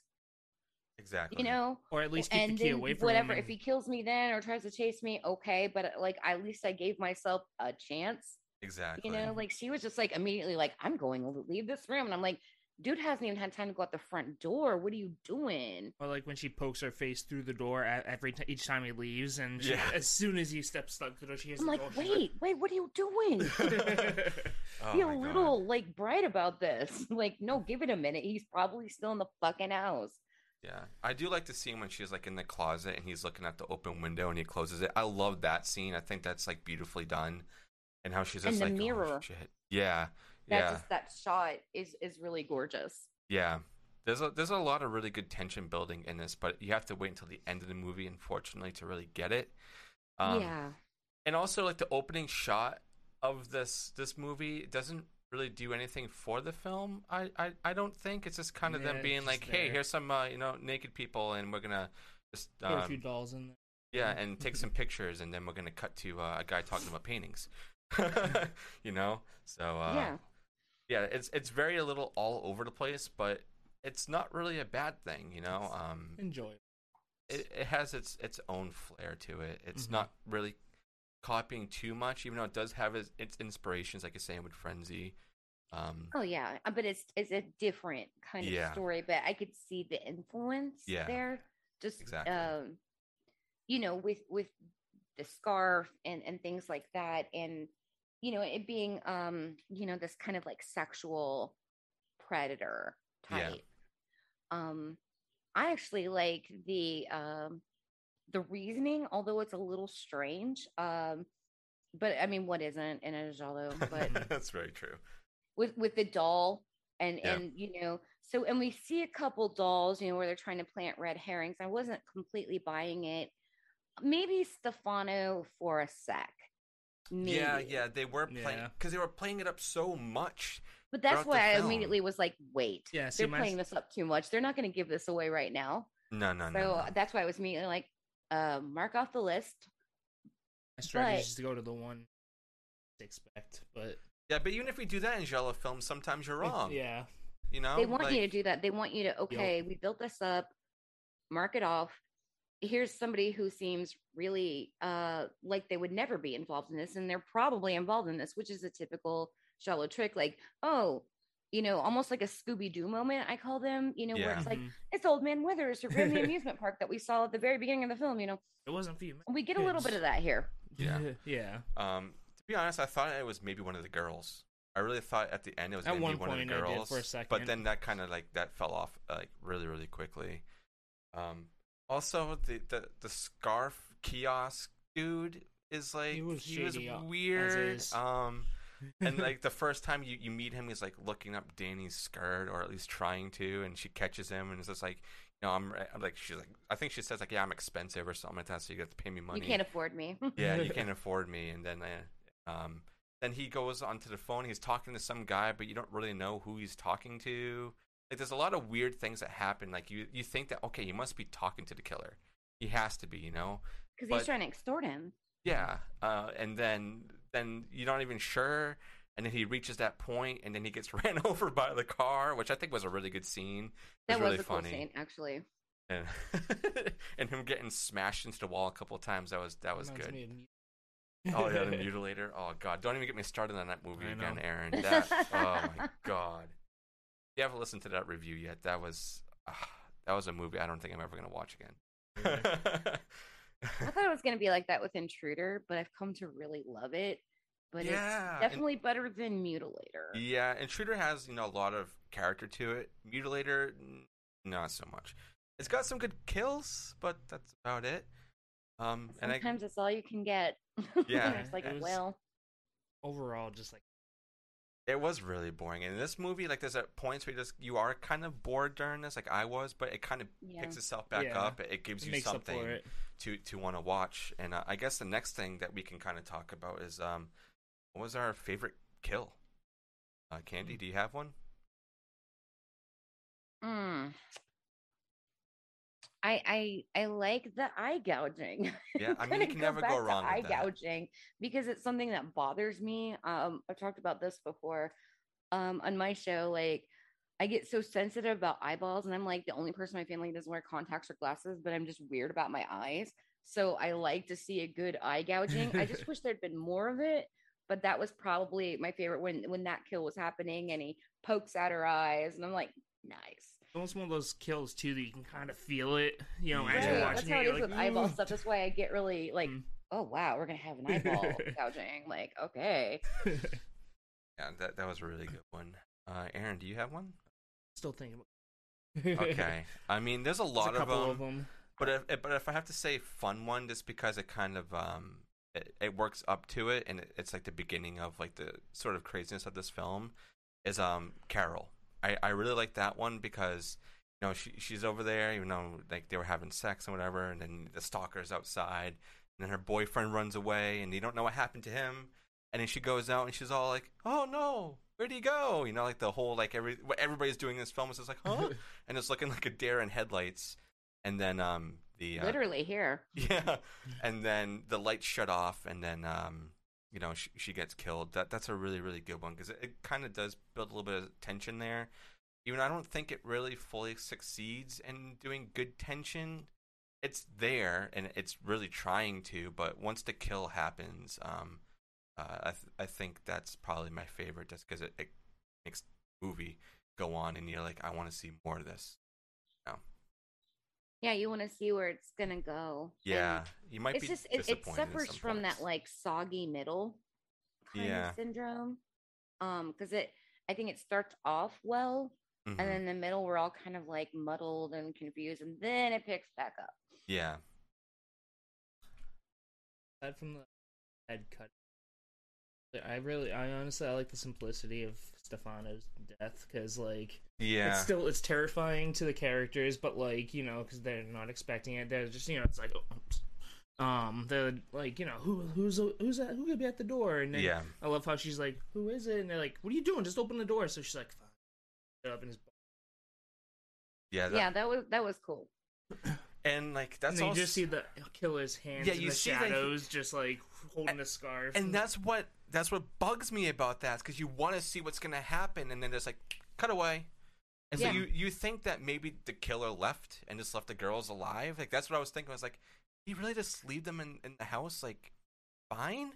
exactly. you know. Or at least keep and the key away from whatever. him. If he kills me then or tries to chase me, okay. But like, at least I gave myself a chance. exactly. You know, like she was just like immediately like, I'm going to leave this room. And I'm like, dude hasn't even had time to go out the front door. What are you doing? Or like when she pokes her face through the door at every t- each time he leaves, and she, Yeah. as soon as he steps through the door, she hears I'm like, door. she's wait, wait, what are you doing? *laughs* *laughs* *laughs* Oh Be a my God. little like bright about this. Like, no, give it a minute. He's probably still in the fucking house. Yeah, I do like the scene when she's like in the closet and he's looking at the open window and he closes it. I love that scene. I think that's like beautifully done, and how she's And the like, oh, mirror. shit. Yeah, That yeah, just that shot is is really gorgeous. yeah. There's a there's a lot of really good tension building in this, but you have to wait until the end of the movie, unfortunately, to really get it. Um, yeah. and also like the opening shot of this this movie doesn't really do anything for the film. I I, I don't think it's just kind of Yeah, them being just like, hey, here's some uh, you know naked people, and we're gonna just Put a um, few dolls in there. Yeah, and take some *laughs* pictures, and then we're gonna cut to uh, a guy talking about paintings. *laughs* you know, so uh, yeah. Yeah, it's it's very a little all over the place, but it's not really a bad thing. You know, um, Enjoy. it, it has its its own flair to it. It's Mhm. not really copying too much, even though it does have its, its inspirations, like a Sandwich Frenzy. Um, Oh yeah, uh, but it's it's a different kind of story. But I could see the influence Yeah. there. Just Exactly. um, you know, with with the scarf and and things like that, and you know, it being um, you know, this kind of like sexual predator Yeah. type. Um, I actually like the um the reasoning, although it's a little strange. Um, but I mean, what isn't in a giallo? But *laughs* that's very true. with with the doll and Yeah. and you know so and we see a couple dolls you know where they're trying to plant red herrings i wasn't completely buying it maybe stefano for a sec maybe. Yeah, yeah, they were playing Yeah. because they were playing it up so much. but that's why i film. immediately was like wait Yeah, see, they're my- playing this up too much they're not going to give this away right now No, no, no. so no. that's why i was immediately like uh, mark off the list My strategy But- is to go to the one to expect, but Yeah, but even if we do that in Giallo films, sometimes you're wrong. yeah, You know, they want you to do that they want you to okay we built this up mark it off here's somebody who seems really uh like they would never be involved in this and they're probably involved in this which is a typical giallo trick like oh you know almost like a scooby-doo moment i call them you know where it's like Mhm. it's old man withers from the *laughs* amusement park that we saw at the very beginning of the film you know it wasn't for you. man. we get a little bit of that here Yeah. *laughs* yeah. Um, to be honest, I thought it was maybe one of the girls. I really thought at the end it was At going to one be one of the point I did girls. for a But then that kind of like that fell off like really really quickly. Um, Also, the the the scarf kiosk dude is like He was he was shady, uh, as weird. Um, and *laughs* like the first time you, you meet him, he's like looking up Danny's skirt, or at least trying to, and she catches him, and it's just like, you know, I'm, I'm like, she's like, I think she says like, yeah, I'm expensive or something like that, so you have to pay me money. You can't afford me. *laughs* yeah, you *laughs* can't afford me, and then uh, um, then he goes onto the phone. He's talking to some guy, but you don't really know who he's talking to. Like, there's a lot of weird things that happen. Like, you you think that okay, you must be talking to the killer. He has to be, you know. Because he's trying to extort him. Yeah, uh, and then then you're not even sure, and then he reaches that point, and then he gets *laughs* ran over by the car, which I think was a really good scene. It That really was a funny, cool scene, actually. and *laughs* and him getting smashed into the wall a couple of times. That was that was Reminds good. me of Mu- Oh yeah, the *laughs* mutilator. Oh god, don't even get me started on that movie I again, know. Aaron. That oh my god. If you haven't listened to that review yet, that was ah, that was a movie I don't think I'm ever gonna watch again. I thought it was going to be like that with Intruder, but I've come to really love it. But Yeah, it's definitely better than Mutilator. yeah, Intruder has you know a lot of character to it. Mutilator, n- not so much. It's got some good kills, but that's about it. Um, and I, Sometimes it's all you can get. *laughs* Yeah, it's like, it was- well, Overall, just like it was really boring. And in this movie, like there's at points where you just you are kind of bored during this, like I was, but it kind of yeah. picks itself back Yeah. up. It, it gives it you something to to want to watch. And uh, I guess the next thing that we can kind of talk about is um, what was our favorite kill? Uh, Candy, do you have one? Mm. I I I like the eye gouging. *laughs* Yeah, I mean, you can never go wrong with eye gouging because it's something that bothers me. Um, I've talked about this before. Um, on my show, like I get so sensitive about eyeballs, and I'm like the only person in my family doesn't wear contacts or glasses, but I'm just weird about my eyes. So I like to see a good eye gouging. I just *laughs* wish there'd been more of it. But that was probably my favorite when when that kill was happening, and he pokes at her eyes, and I'm like, nice. It's almost one of those kills too that you can kind of feel it. You know, as Yeah. you're Right, watching That's how it, it you're like, with eyeball stuff. That's why I get really like, Mm. oh wow, we're gonna have an eyeball *laughs* gouging. Like, okay. *laughs* Yeah, that that was a really good one. Uh, Aaron, do you have one? Still thinking. About... Okay, *laughs* I mean, there's a lot There's lot a couple of of them. them. But if if- but if I have to say fun one, just because it kind of um it, it works up to it, and it, it's like the beginning of like the sort of craziness of this film, is um Carol. I I really like that one because you know she she's over there, even though like they were having sex and whatever, and then the stalker's outside, and then her boyfriend runs away, and you don't know what happened to him, and then she goes out and she's all like, oh no. Where'd he go? You know, like the whole like every what everybody's doing in this film is just like, huh? *laughs* and it's looking like a deer in headlights. And then um the uh, Literally here. *laughs* yeah, and then the lights shut off, and then um you know she, she gets killed. That that's a really really good one because it, it kind of does build a little bit of tension there. Even I don't think it really fully succeeds in doing good tension. It's there and it's really trying to, but once the kill happens, um, uh, I th- I think that's probably my favorite, just because it, it makes movie go on, and you're like, I want to see more of this. Yeah, you want to see where it's gonna go. And Yeah, you might It's be just it, it suffers from that like soggy middle kind Yeah. of syndrome. Um, because it I think it starts off well, Mhm. and then the middle we're all kind of like muddled and confused, and then it picks back up. yeah, aside from the head cut i really i honestly i like the simplicity of stefano's death because like yeah, it's still it's terrifying to the characters but like you know because they're not expecting it. They're just you know it's like oh, oops. um they're like you know who who's who's that who could be at the door? And then yeah. i love how she's like who is it? And they're like what are you doing? Just open the door. So she's like fine. Get up in his Yeah, that, yeah, that was that was cool. and like and that's then you also, just see the killer's hands Yeah, in you the see that he- shadows just like holding the scarf and that's what that's what bugs me about that because you want to see what's gonna happen, and then there's like cut away, and so Yeah. you you think that maybe the killer left and just left the girls alive. Like that's what I was thinking. I was like, he really just leave them in in the house like fine,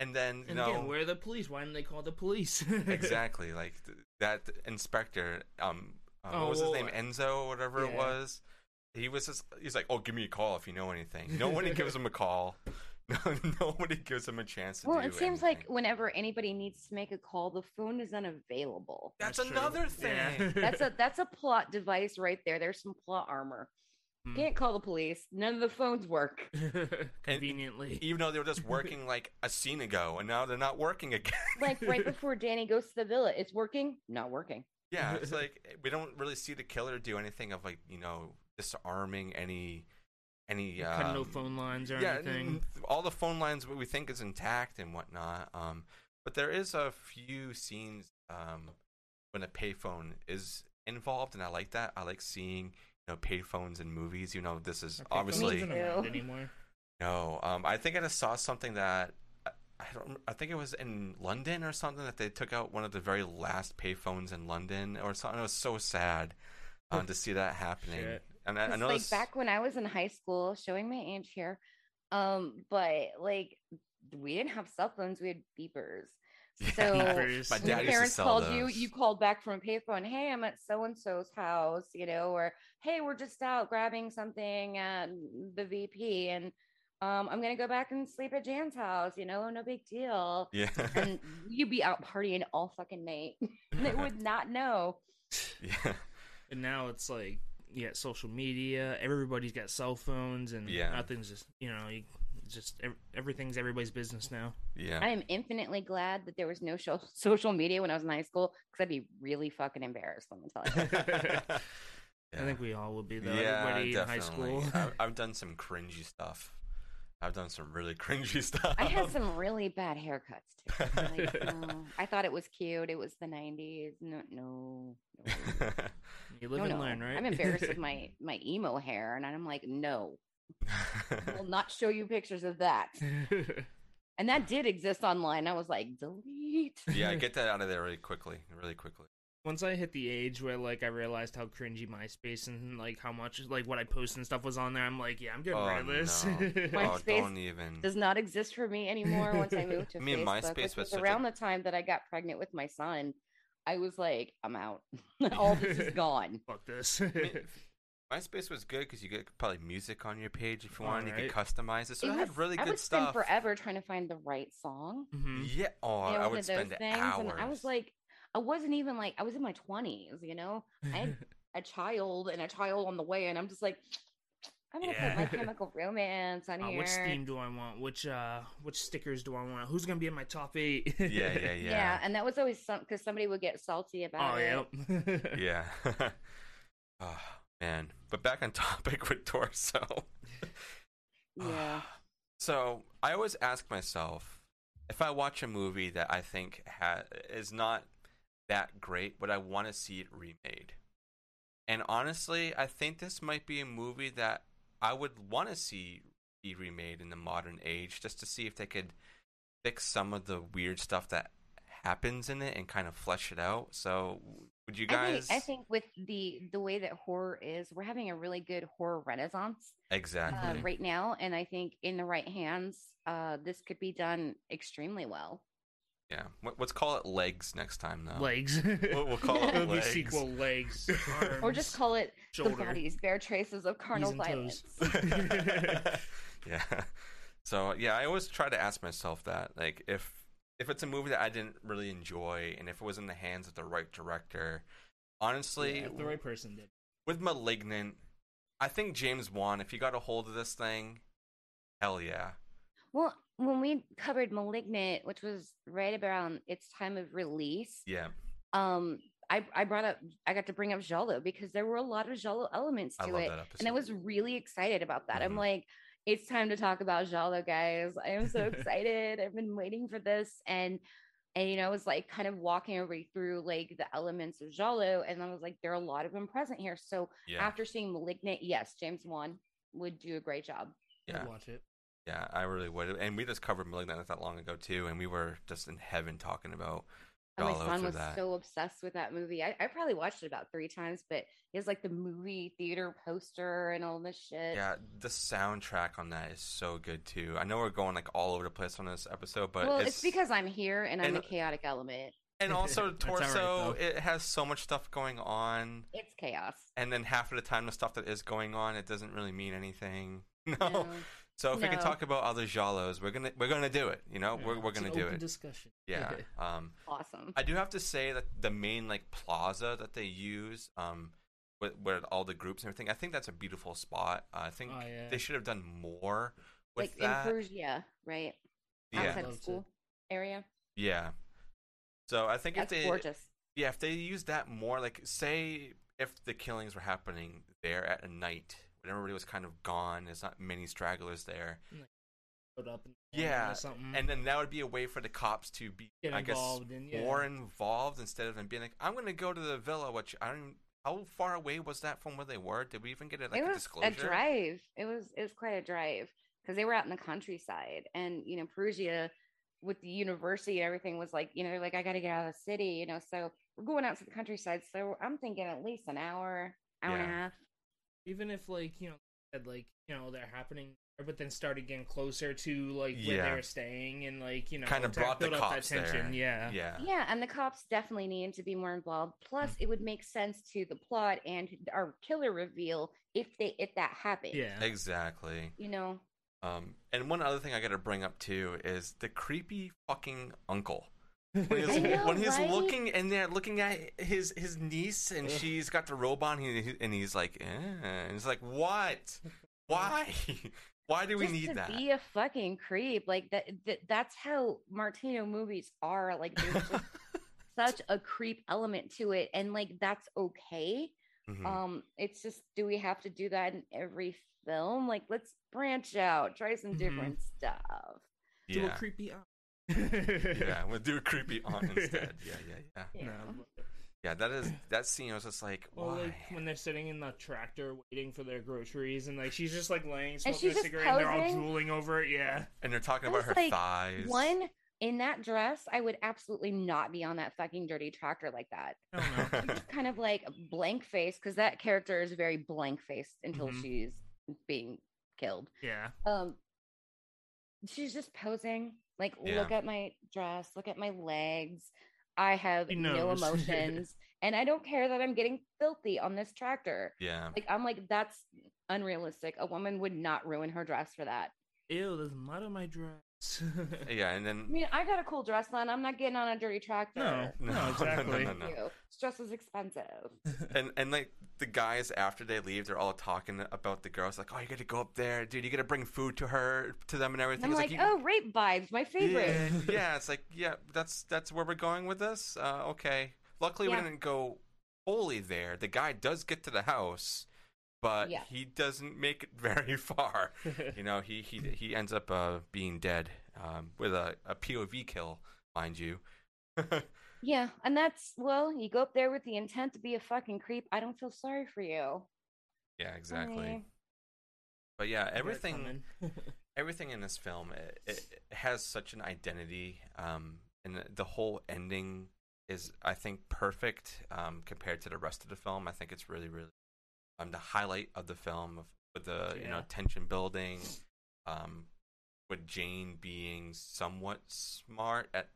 and then you and know again where are the police? Why didn't they call the police? *laughs* Exactly like that inspector um uh, Oh, what was his name? enzo or whatever it was? He was just he's like oh give me a call if you know anything. Nobody *laughs* gives him a call. no, *laughs* nobody gives him a chance to Well, do it seems like whenever anybody needs to make a call, the phone is unavailable. that's, That's another thing Yeah. *laughs* That's a that's a plot device right there. There's some plot armor. Hmm. Can't call the police. None of the phones work. *laughs* Conveniently. Even though they were just working like a scene ago, and now they're not working again. Like right before Danny goes to the villa, it's working, not working. yeah, it's like we don't really see the killer do anything of like you know disarming any any Cut no um, phone lines or yeah, anything. n- all the phone lines what we think is intact and whatnot. Um, but there is a few scenes um, when a payphone is involved, and I like that. I like seeing you know payphones in movies. You know, this is Are obviously even Me around too. anymore. no. Um, I think I just saw something that I, I don't. I think it was in London or something that they took out one of the very last payphones in London or something. It was so sad um, to see that happening. Shit. And I, I know like this- back when I was in high school, showing my age here. Um, but like we didn't have cell phones, we had beepers. *laughs* So Beepers. My when dad your parents called you, those. you called back from a payphone. Hey, I'm at so and so's house, you know, or hey, we're just out grabbing something at the VP, and um, I'm gonna go back and sleep at Jan's house. You know, no big deal. yeah. And *laughs* you'd be out partying all fucking night. *laughs* and they would not know. yeah. And now it's like you got social media. Everybody's got cell phones, and Yeah. nothing's just you know you, just everything's everybody's business now. Yeah. I am infinitely glad that there was no sho- *laughs* social media when I was in high school because I'd be really fucking embarrassed. Let me tell you. *laughs* *laughs* I think we all would be though. yeah, Everybody in high definitely. school. I've, I've done some cringy stuff. I've done some really *laughs* cringy stuff. I had some really bad haircuts too. Like, *laughs* no, I thought it was cute. It was the '90s. No, no, no, *laughs* you live no, and no. learn, right? I'm embarrassed with my my emo hair, and I'm like, no, I will not show you pictures of that. And that did exist online. I was like, delete. yeah, get that out of there really quickly, really quickly. Once I hit the age where like I realized how cringy MySpace and like how much like what I post and stuff was on there, I'm like, yeah, I'm getting Oh, rid of this. no. *laughs* My oh, space don't even. Does not exist for me anymore. Once I moved to *laughs* I mean, Facebook, MySpace which was was such a- around the time that I got pregnant with my son. I was like, I'm out. *laughs* All this is gone. Fuck this. mean, MySpace was good because you get probably music on your page if you wanted. You could customize it, so it, was- had really I good would spend stuff. forever trying to find the right song. Mhm. Yeah. Oh, you I would those spend things, hours. and I was like, I wasn't even like, I was in my twenties. You know, I had *laughs* a child and a child on the way, and I'm just like, I'm gonna Yeah. put my *laughs* Chemical Romance on Uh, here. which theme do I want? Which uh, which stickers do I want? Who's gonna be in my top eight? *laughs* yeah, yeah, yeah, yeah. and that was always some because somebody would get salty about Oh it. yep. yeah. Yeah. Oh man, but back on topic with torso. Yeah. *sighs* So I always ask myself if I watch a movie that I think ha- is not that great, but I want to see it remade? And honestly, I think this might be a movie that I would want to see be remade in the modern age, just to see if they could fix some of the weird stuff that happens in it and kind of flesh it out. So, would you I guys? think, I think with the the way that horror is, we're having a really good horror renaissance exactly. uh, right now, and I think in the right hands, uh, this could be done extremely well. Yeah. What, let's call it legs next time, though. legs. We'll, we'll call *laughs* it legs. sequel legs. *laughs* Or just call it shoulder, the bodies bear traces of carnal knees violence. *laughs* yeah. So yeah, I always try to ask myself that, like, if if it's a movie that I didn't really enjoy, and if it was in the hands of the right director, honestly, Yeah, if the right person did. with *Malignant*, I think James Wan, if he got a hold of this thing, hell yeah, Well, when we covered *Malignant*, which was right around its time of release, yeah, um, I I brought up I got to bring up Giallo because there were a lot of Giallo elements I to love it, that and I was really excited about that. Mhm. I'm like, it's time to talk about Giallo, guys. I am so *laughs* excited. I've been waiting for this, and and you know, I was like kind of walking everybody through like the elements of Giallo, and I was like, there are a lot of them present here. So yeah, after seeing *Malignant*, yes, James Wan would do a great job. yeah. I'd watch it. Yeah, I really would. And we just covered *Malignant* not that long ago too, and we were just in heaven talking about And my son was that. so obsessed with that movie. I, I probably watched it about three times, but he has like the movie theater poster and all this shit. Yeah, the soundtrack on that is so good too. I know we're going like all over the place on this episode, but well, it's, it's, because I'm here and I'm and- a chaotic element. and also *laughs* That's all right, torso. though. it has so much stuff going on, It's chaos. and then half of the time the stuff that is going on, it doesn't really mean anything. *laughs* No. No. So if we can talk about other Giallos, we're gonna we're gonna do it. You know, we're we're gonna an do open it. Discussion. Yeah. *laughs* Um, Awesome. I do have to say that the main like plaza that they use um with, with all the groups and everything. I think that's a beautiful spot. Uh, I think Oh, yeah. they should have done more with like that. in Perugia, right? yeah, Outside of to. school area. yeah. So I think That's if they gorgeous. Yeah, if they use that more, like say if the killings were happening there at night when everybody was kind of gone, there's not many stragglers there. Mm. Put up in the morning Yeah, or something. and then that would be a way for the cops to be, Get I guess, in- yeah. more involved instead of them being like, "I'm going to go to the villa," which I don't. Even, how far away was that from where they were? Did we even get it like it a was disclosure? a drive. It was it was quite a drive because they were out in the countryside, and you know Perugia with the university and everything was like you know they're like I got to get out of the city, you know. So we're going out to the countryside. So I'm thinking at least an hour, hour and a half. Even if like you know said like you know they're happening but then started getting closer to like where Yeah. they were staying and like you know Kind of brought the build up that cops tension there. yeah Yeah, Yeah, and the cops definitely needed to be more involved. Plus, Mm. it would make sense to the plot and our killer reveal if they if that happened. yeah exactly. you know. Um, and one other thing I got to bring up too is the creepy fucking uncle. When he's, I know, when he's right? looking and they're looking at his his niece and she's got the robe on he, he- and he's like, eh. and he's like, what? Why? *laughs* Why do we just need to that? be a fucking creep like that, that that's how martino movies are like there's just *laughs* such a creep element to it and like that's okay Mhm. um it's just do we have to do that in every film like let's branch out try some Mhm. different stuff do a yeah, creepy eye. yeah, *laughs* we'll do a creepy aunt instead. *laughs* Yeah, yeah, yeah. yeah. No. Yeah, that is that scene I was just like, Or why? like when they're sitting in the tractor waiting for their groceries and like she's just like laying And smoking she's a just cigarette and they're all posing. drooling over it yeah and they're talking I about her like, thighs. one in that dress i would absolutely not be on that fucking dirty tractor like that I don't know Just kind of like blank face because that character is very blank faced until Mhm. she's being killed yeah um she's just posing like Yeah. look at my dress look at my legs. I have no *laughs* emotions and i don't care that i'm getting filthy on this tractor. Yeah, like i'm like that's unrealistic. A woman would not ruin her dress for that. Ew there's mud on my dress *laughs* yeah, and then i mean i got a cool dress on i'm not getting on a dirty tractor no No, no no, no, exactly no, Thank dress is expensive *laughs* and and like the guys after they leave, they're all talking about the girls. Like, oh, you got to go up there, dude. You got to bring food to her, to them, and everything. i'm It's like, you- oh rape vibes my favorite Yeah, yeah, it's like yeah, that's that's where we're going with this. Uh, okay. Luckily, Yeah. we didn't go wholly there. The guy does get to the house, but Yeah. he doesn't make it *laughs* very far. you know, he he he ends up uh, being dead um, with a, a POV kill, mind you. *laughs* Yeah, and that's well, you go up there with the intent to be a fucking creep. I don't feel sorry for you. yeah, exactly. Sorry. But yeah, everything *laughs* everything in this film it, it, it has such an identity um and the- the whole ending is i think perfect um compared to the rest of the film i think it's really really um the highlight of the film of, with the you know tension building um with jane being somewhat smart at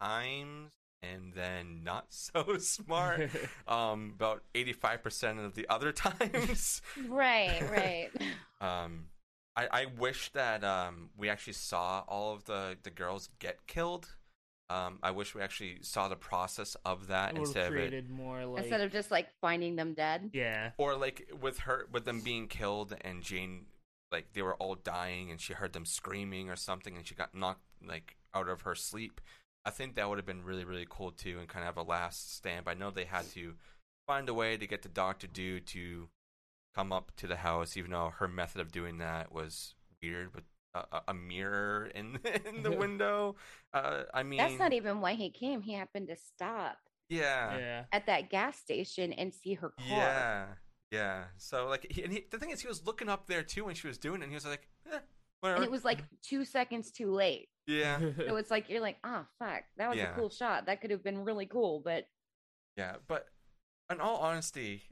times and then not *laughs* so smart *laughs* um about 85% of the other *laughs* times Right, right. um, I, I wish that um, we actually saw all of the, the girls get killed. Um, I wish we actually saw the process of that It instead have of it, more like Instead of just like finding them dead. yeah or like with her with them being killed and Jane, like they were all dying and she heard them screaming or something and she got knocked like out of her sleep. I think that would have been really really cool too and kind of have a last stand. But I know they had to find a way to get the Doctor Do to come up to the house, even though her method of doing that was weird with a, a- a mirror in *laughs* in the *laughs* window. Uh, I mean, That's not even why he came. He happened to stop yeah, yeah at that gas station and see her car. yeah, yeah. So like, he, and he, the thing is, he was looking up there too when she was doing it, and he was like, eh, whatever. And it was like two seconds too late. yeah, *laughs* So it's like you're like, ah, fuck, that was Yeah. a cool shot. That could have been really cool, but yeah. But in all honesty.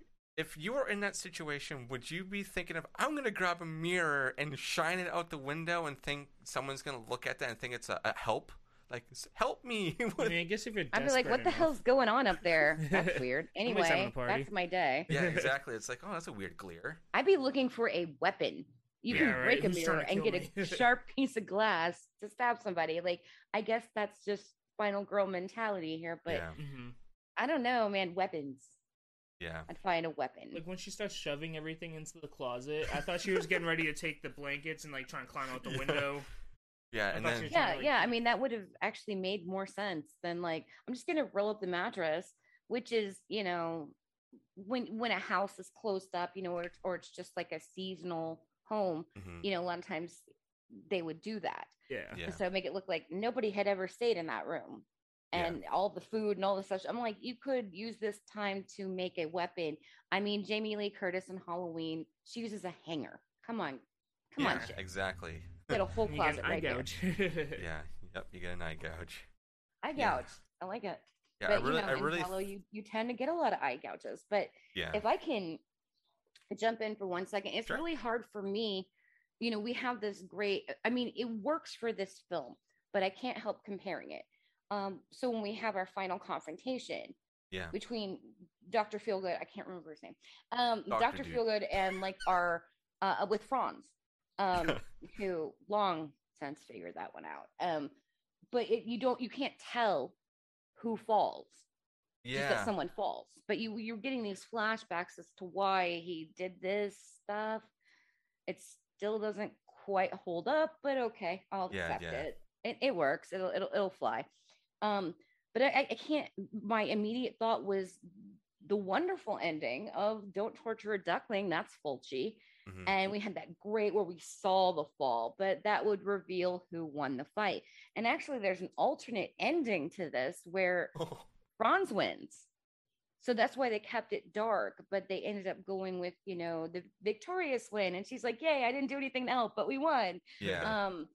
If you were in that situation, would you be thinking of I'm gonna grab a mirror and shine it out the window and think someone's gonna look at that and think it's a, a help? Like help me! *laughs* I mean I guess if you're I'd be like, desperate what the hell's going on up there? *laughs* That's weird. Somebody's having a Anyway, that's my day. yeah, *laughs* exactly. It's like oh, that's a weird glare. I'd be looking for a weapon. You Yeah, can right. break a mirror and kill get a sharp piece of glass to stab somebody. Like, I guess that's just final girl mentality here, but yeah. Mhm. I don't know, man. Weapons. Yeah. I'd find a weapon. Like when she starts shoving everything into the closet, I thought she was getting ready to take the blankets and like try and climb out the *laughs* Yeah. window. Yeah, I and then she was- yeah, like- yeah. I mean, that would have actually made more sense than like I'm just gonna roll up the mattress, which is you know when when a house is closed up, you know, or or it's just like a seasonal home. mhm, You know, a lot of times they would do that. Yeah. yeah. So make it look like nobody had ever stayed in that room. Yeah. And all the food and all the such. I'm like, you could use this time to make a weapon. I mean, Jamie Lee Curtis in Halloween, she uses a hanger. Come on. Come on, shit. exactly. Get a whole And *laughs* you get closet an eye right there. *laughs* yeah. Yep. You get an eye gouge. Eye Yeah. gouge. I like it. Yeah. but I really, you know, I really. Giallo, you, you tend to get a lot of eye gouges. But yeah. if I can jump in for one second, it's Sure. really hard for me. You know, we have this great, I mean, it works for this film, but I can't help comparing it. Um, so when we have our final confrontation yeah. between Dr. Feelgood, I can't remember his name, um, Dr. Dr. Feelgood and like our, uh, with Franz, um, *laughs* who long since figured that one out. Um, but it, you don't, you can't tell who falls just Yeah. that someone falls. But you you're getting these flashbacks as to why he did this stuff. It still doesn't quite hold up, but okay, I'll Yeah, accept yeah. it. it. It works. It'll it'll it'll fly. Um, but I, I can't. My immediate thought was the wonderful ending of "Don't Torture a Duckling." That's Fulci, mhm. and we had that great where we saw the fall, but that would reveal who won the fight. And actually, there's an alternate ending to this where *laughs* Franz wins. So that's why they kept it dark, but they ended up going with, you know, the victorious win. And she's like, Yay, I didn't do anything to help, but we won. yeah. Um,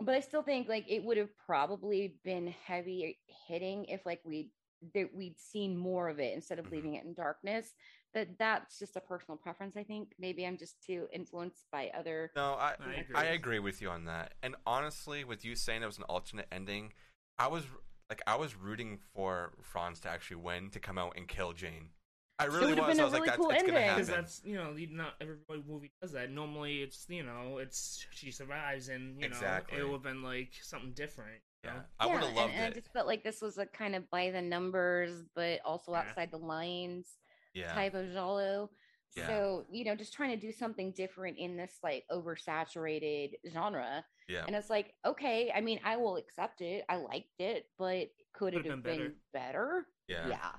but I still think like it would have probably been heavy hitting if like we that we'd seen more of it instead of Mhm. leaving it in darkness. But that's just a personal preference, I think. Maybe I'm just too influenced by other No, I I agree. I agree with you on that. And honestly, with you saying it was an alternate ending, I was like I was rooting for Franz to actually win to come out and kill Jane. I really would've was. been I a was like, really that's cool it's gonna ending. happen. Because that's you know not every movie does that. Normally it's you know it's she survives and you Exactly. know it would have been like something different. yeah, know? I would have and- loved and, I it. just felt like this was a kind of by the numbers, but also Yeah. outside the lines. Yeah, type of giallo. Yeah. So, you know, just trying to do something different in this like oversaturated genre. yeah. And it's like, okay, I mean, I will accept it. I liked it, but could it Could've have been been better? Yeah. Yeah.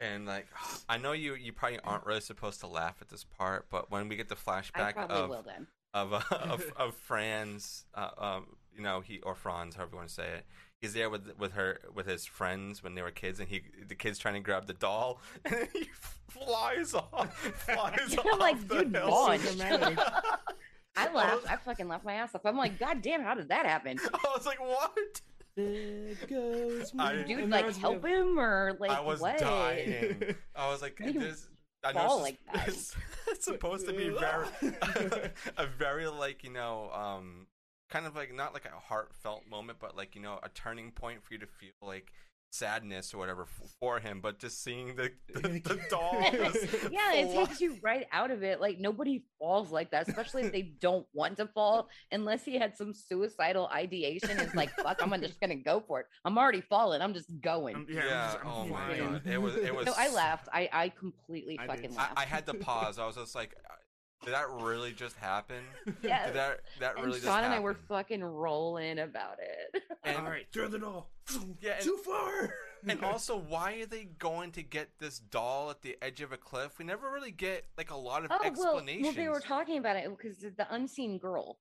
And like, *sighs* I know you you probably aren't really supposed to laugh at this part, but when we get the flashback of of uh, *laughs* of of Franz, uh, um, you know, he or Franz, however you want to say it. He's there with with her with his friends when they were kids, and he the kid's trying to grab the doll, *laughs* and then he flies off, flies *laughs* I'm off like, the dude, hill. launch. So dramatic. I laughed. I fucking laughed my ass off. I'm like, God damn, how did that happen? I was like, what? There goes I- my- Dude, and like there was help the- him or like I was what? dying. I was like, *laughs* You this. I know fall it's, like that. it's, *laughs* it's supposed to be very *laughs* a very like you know um kind of like not like a heartfelt moment, but like you know a turning point for you to feel like sadness or whatever for him. But just seeing the *laughs* the, the *laughs* doll, yeah, it *laughs* takes you right out of it. Like nobody falls like that, especially if they don't want to fall, unless he had some suicidal ideation. It's like, fuck, I'm just gonna go for it. I'm already falling. I'm just going. I'm- Yeah. I'm just- I'm oh my god. It was. It was. no, I laughed. I I completely I fucking did. laughed. I, I had to pause. I was just like, did that really just happen? *laughs* Yes. Did that that and really Sean just happened? Sean and I were fucking rolling about it. *laughs* And- All right, throw the doll. Yeah, and- Too far. And *laughs* also, why are they going to get this doll at the edge of a cliff? We never really get like a lot of oh well, well, they were talking about it because the unseen girl.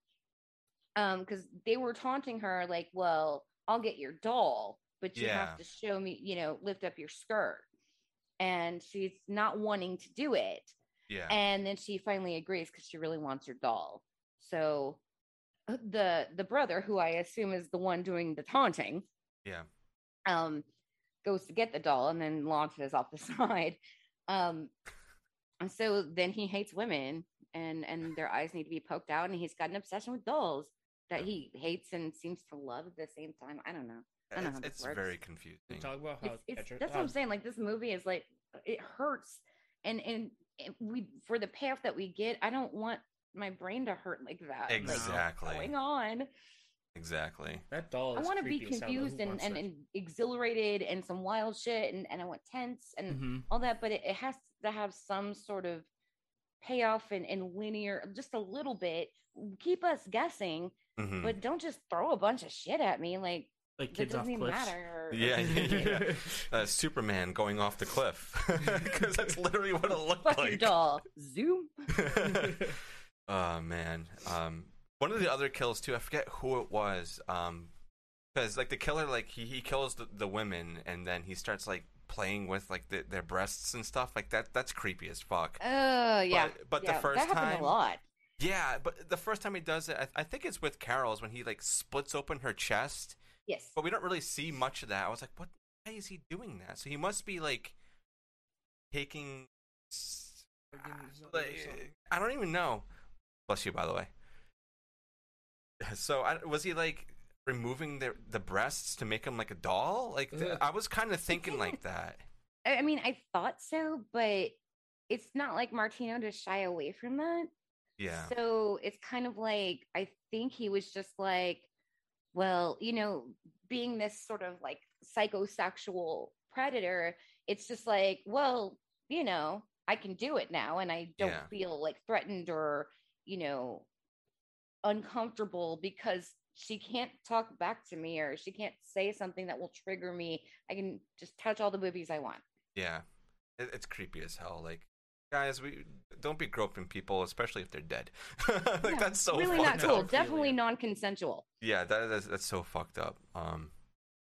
Um, because they were taunting her like, "Well, I'll get your doll, but you Yeah. have to show me, you know, lift up your skirt." And she's not wanting to do it. Yeah, and then she finally agrees because she really wants her doll. So uh, the the brother who i assume is the one doing the taunting yeah, um goes to get the doll and then launches off the *laughs* side. Um and so then he hates women and and their eyes need to be poked out and he's got an obsession with dolls that he hates and seems to love at the same time. I don't know. I don't know it's, how it's works. very confusing. Talk about how it's, it's, that's how- what i'm saying like this movie is like it hurts and and it- we for the payoff that we get i don't want my brain to hurt like that Like, Exactly. going on exactly. That doll. I want to be creepy as hell, though. confused and, and, and exhilarated and some wild shit and, and I want tense and Mhm. all that, but it, it has to have some sort of payoff and, and linear, just a little bit. Keep us guessing, Mhm. but don't just throw a bunch of shit at me. Like like that kids off doesn't even cliffs. matter. Yeah, yeah, yeah. *laughs* Uh, Superman going off the cliff *laughs* because that's literally what it looked Fuck your like. doll. Zoom. *laughs* oh man. Um, one of the other kills too. I forget who it was. Um, because like the killer, like he he kills the, the women and then he starts like playing with like the, their breasts and stuff like that. That's creepy as fuck. Oh yeah. But, but yeah, the first that time, a lot. yeah. But the first time he does it, I, I think it's with Carol's when he like splits open her chest. Yes. But we don't really see much of that. I was like, what? Why is he doing that? So he must be like taking. Ah, like, I don't even know. Bless you, by the way. So I, was he like removing the the breasts to make him like a doll? Like th- I was kind of thinking like that. I I mean, I thought so, but it's not like Martino to shy away from that. Yeah. So it's kind of like I think he was just like, well, you know, being this sort of like psychosexual predator, it's just like, well, you know, I can do it now and I don't Yeah. feel like threatened or, you know, uncomfortable because she can't talk back to me or she can't say something that will trigger me. I can just touch all the boobies I want. Yeah. It's creepy as hell. Like guys, we don't be groping people, especially if they're dead. *laughs* like Yeah, that's so really fucked not cool. up. Definitely non-consensual. Yeah, that is that's so fucked up. Um,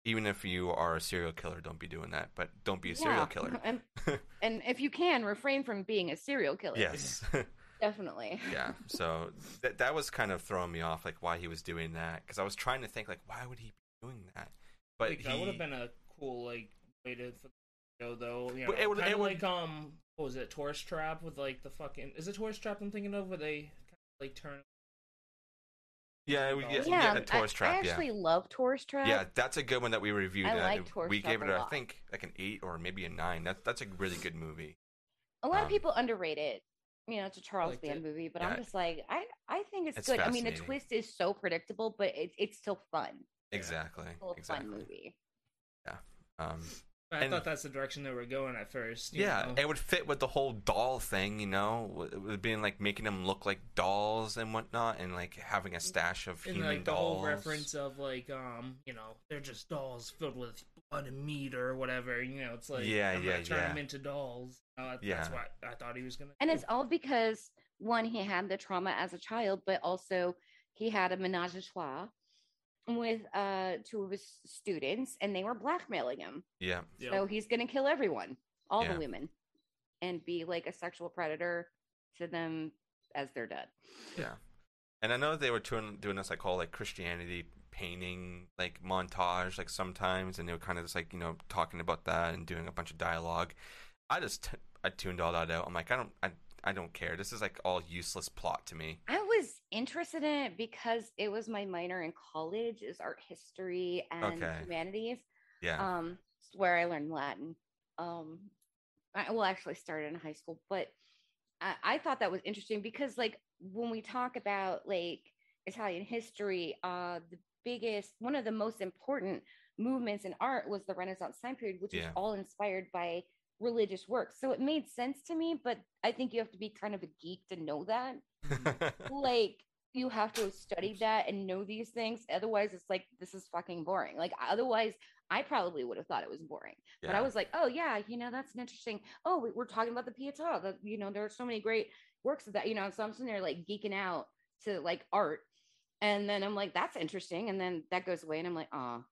even if you are a serial killer, don't be doing that. But don't be a serial Yeah, killer. And, *laughs* and if you can, refrain from being a serial killer. yes. *laughs* Definitely. yeah. So that that was kind of throwing me off, like why he was doing that, because I was trying to think, like, why would he be doing that? But like, he, that would have been a cool like way to for the show though. You know, it would- kind it would- like um, what was it, Tourist Trap with like the fucking is it Tourist Trap I'm thinking of where they kind of like turn. yeah, we, yeah, Yeah, yeah, a tourist I, trap. I actually love Tourist Trap. Yeah, yeah, that's a good one that we reviewed. I uh, like Tourist we Trap gave it, a I think, like an eight or maybe a nine. That's that's a really good movie. a lot um, of people underrate it. You know, it's a Charles liked Band it. movie, but Yeah. I'm just like, I, I think it's, It's good. I mean, the twist is so predictable, but it's it's still fun. Exactly. Still a Exactly. fun movie. Yeah. Um, I And- thought that's the direction they were going at first. you yeah, know? it would fit with the whole doll thing, you know, with- with being like making them look like dolls and whatnot, and like having a stash of and human like the dolls. whole reference of like um you know they're just dolls filled with blood and meat or whatever you know it's like Yeah, I'm yeah, turn yeah. them into dolls uh, that's Yeah. what I thought he was gonna And do. it's all because one, he had the trauma as a child, but also he had a menage a trois with uh two of his students, and they were blackmailing him. Yeah, Yep. So he's gonna kill everyone, all Yeah. the women, and be like a sexual predator to them as they're dead. yeah. And I know they were doing doing this like whole like Christianity painting like montage like sometimes, and they were kind of just like you know talking about that and doing a bunch of dialogue. I just t- I tuned all that out. I'm like I don't I I don't care. This is like all useless plot to me. I was interested in it because it was my minor in college is art history and Okay. humanities. Yeah. um where i learned latin um i well actually started in high school but I, I thought that was interesting because like when we talk about like italian history uh the biggest one of the most important movements in art was the renaissance time period which Yeah. was all inspired by religious works so it made sense to me but i think you have to be kind of a geek to know that. *laughs* Like you have to have studied that and know these things. Otherwise it's like this is fucking boring. Like otherwise i probably would have thought it was boring. But i was like oh yeah you know that's an interesting oh we- we're talking about the pietà that you know there are so many great works of that you know so i'm sitting there like geeking out to like art. And then i'm like that's interesting. And then that goes away and i'm like oh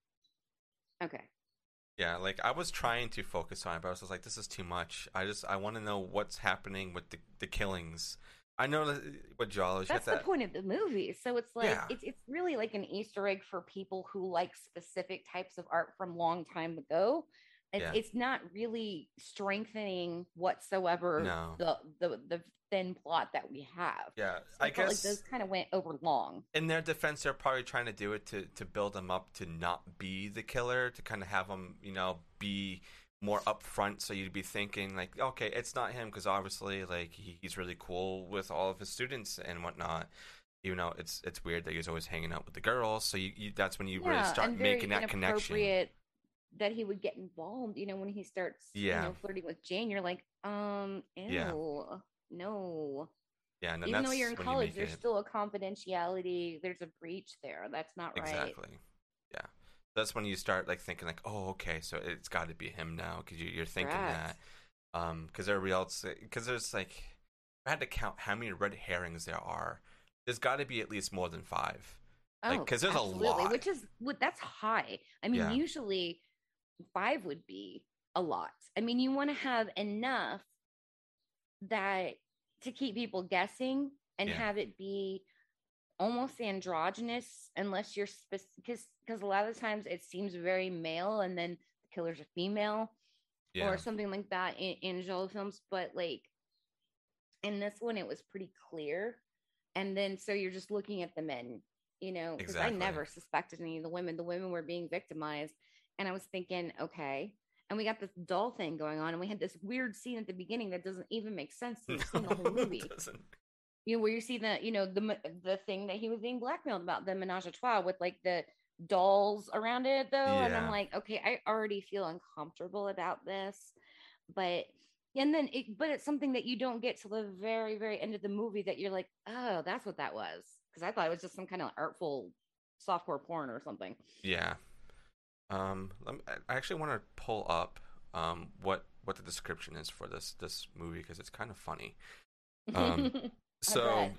okay Yeah, like I was trying to focus on it, but I was just like, this is too much. I just I want to know what's happening with the the killings. I know that what Giallo that's the that. point of the movie so it's like Yeah. it's, it's really like an easter egg for people who like specific types of art from long time ago it's, Yeah. it's not really strengthening whatsoever No. the, the the thin plot that we have Yeah, So I guess like those kind of went over long in their defense, they're probably trying to do it to to build him up to not be the killer, to kind of have him, you know, be more upfront. So you'd be thinking like, okay, it's not him because obviously, like he, he's really cool with all of his students and whatnot. You know, it's it's weird that he's always hanging out with the girls. So you, you that's when you really start making that connection. That he would get involved, you know, when he starts, Yeah. you know, flirting with Jane, you're like, um, ew, Yeah. no. Yeah, and Even though you're in when you college, there's it- still a confidentiality. There's a breach there. That's not right. Exactly. Yeah. That's when you start like thinking like, oh, okay, so it's got to be him now because you, you're thinking Correct. that. Um, because everybody else, because there's like, I had to count how many red herrings there are. There's got to be at least more than five. like because there's a lot. Which is what that's high. I mean, Yeah. usually five would be a lot. I mean, you want to have enough that to keep people guessing and Yeah. have it be almost androgynous unless you're specific because because a lot of times it seems very male and then the killer's a female Yeah. or something like that in, in genre films but like in this one it was pretty clear and then so you're just looking at the men you know because i never suspected any of the women the women were being victimized and i was thinking okay and we got this doll thing going on and we had this weird scene at the beginning that doesn't even make sense to *laughs* the the whole No, it movie doesn't. you know, where you see the, you know, the the thing that he was being blackmailed about, the menage a trois with like the dolls around it, though. And I'm like, okay, I already feel uncomfortable about this, but and then it, but it's something that you don't get till the very, very end of the movie that you're like, oh, that's what that was, because I thought it was just some kind of artful softcore porn or something. Yeah. Um, let me, I actually want to pull up um what what the description is for this this movie because it's kind of funny. Um, *laughs* So.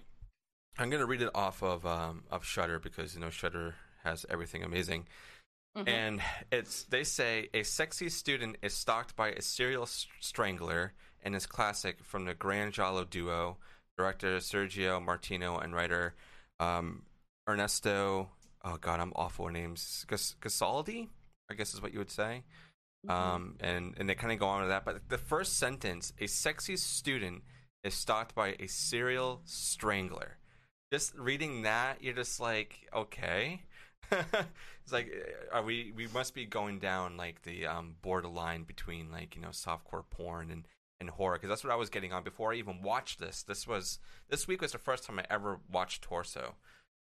I'm gonna read it off of um of Shudder because you know Shudder has everything amazing. Mhm. And it's they say a sexy student is stalked by a serial strangler and is classic from the Grand Giallo duo, director Sergio Martino and writer um, Ernesto. Oh God, I'm awful with names. Gas- Gasaldi, I guess is what you would say. Mhm. Um, and and they kind of go on with that. But the first sentence: a sexy student is stalked by a serial strangler. Just reading that, you're just like, okay. *laughs* it's like, uh, are we? We must be going down like the um, borderline between like you know softcore porn and and horror because that's what I was getting on before I even watched this. This was this week was the first time I ever watched Torso.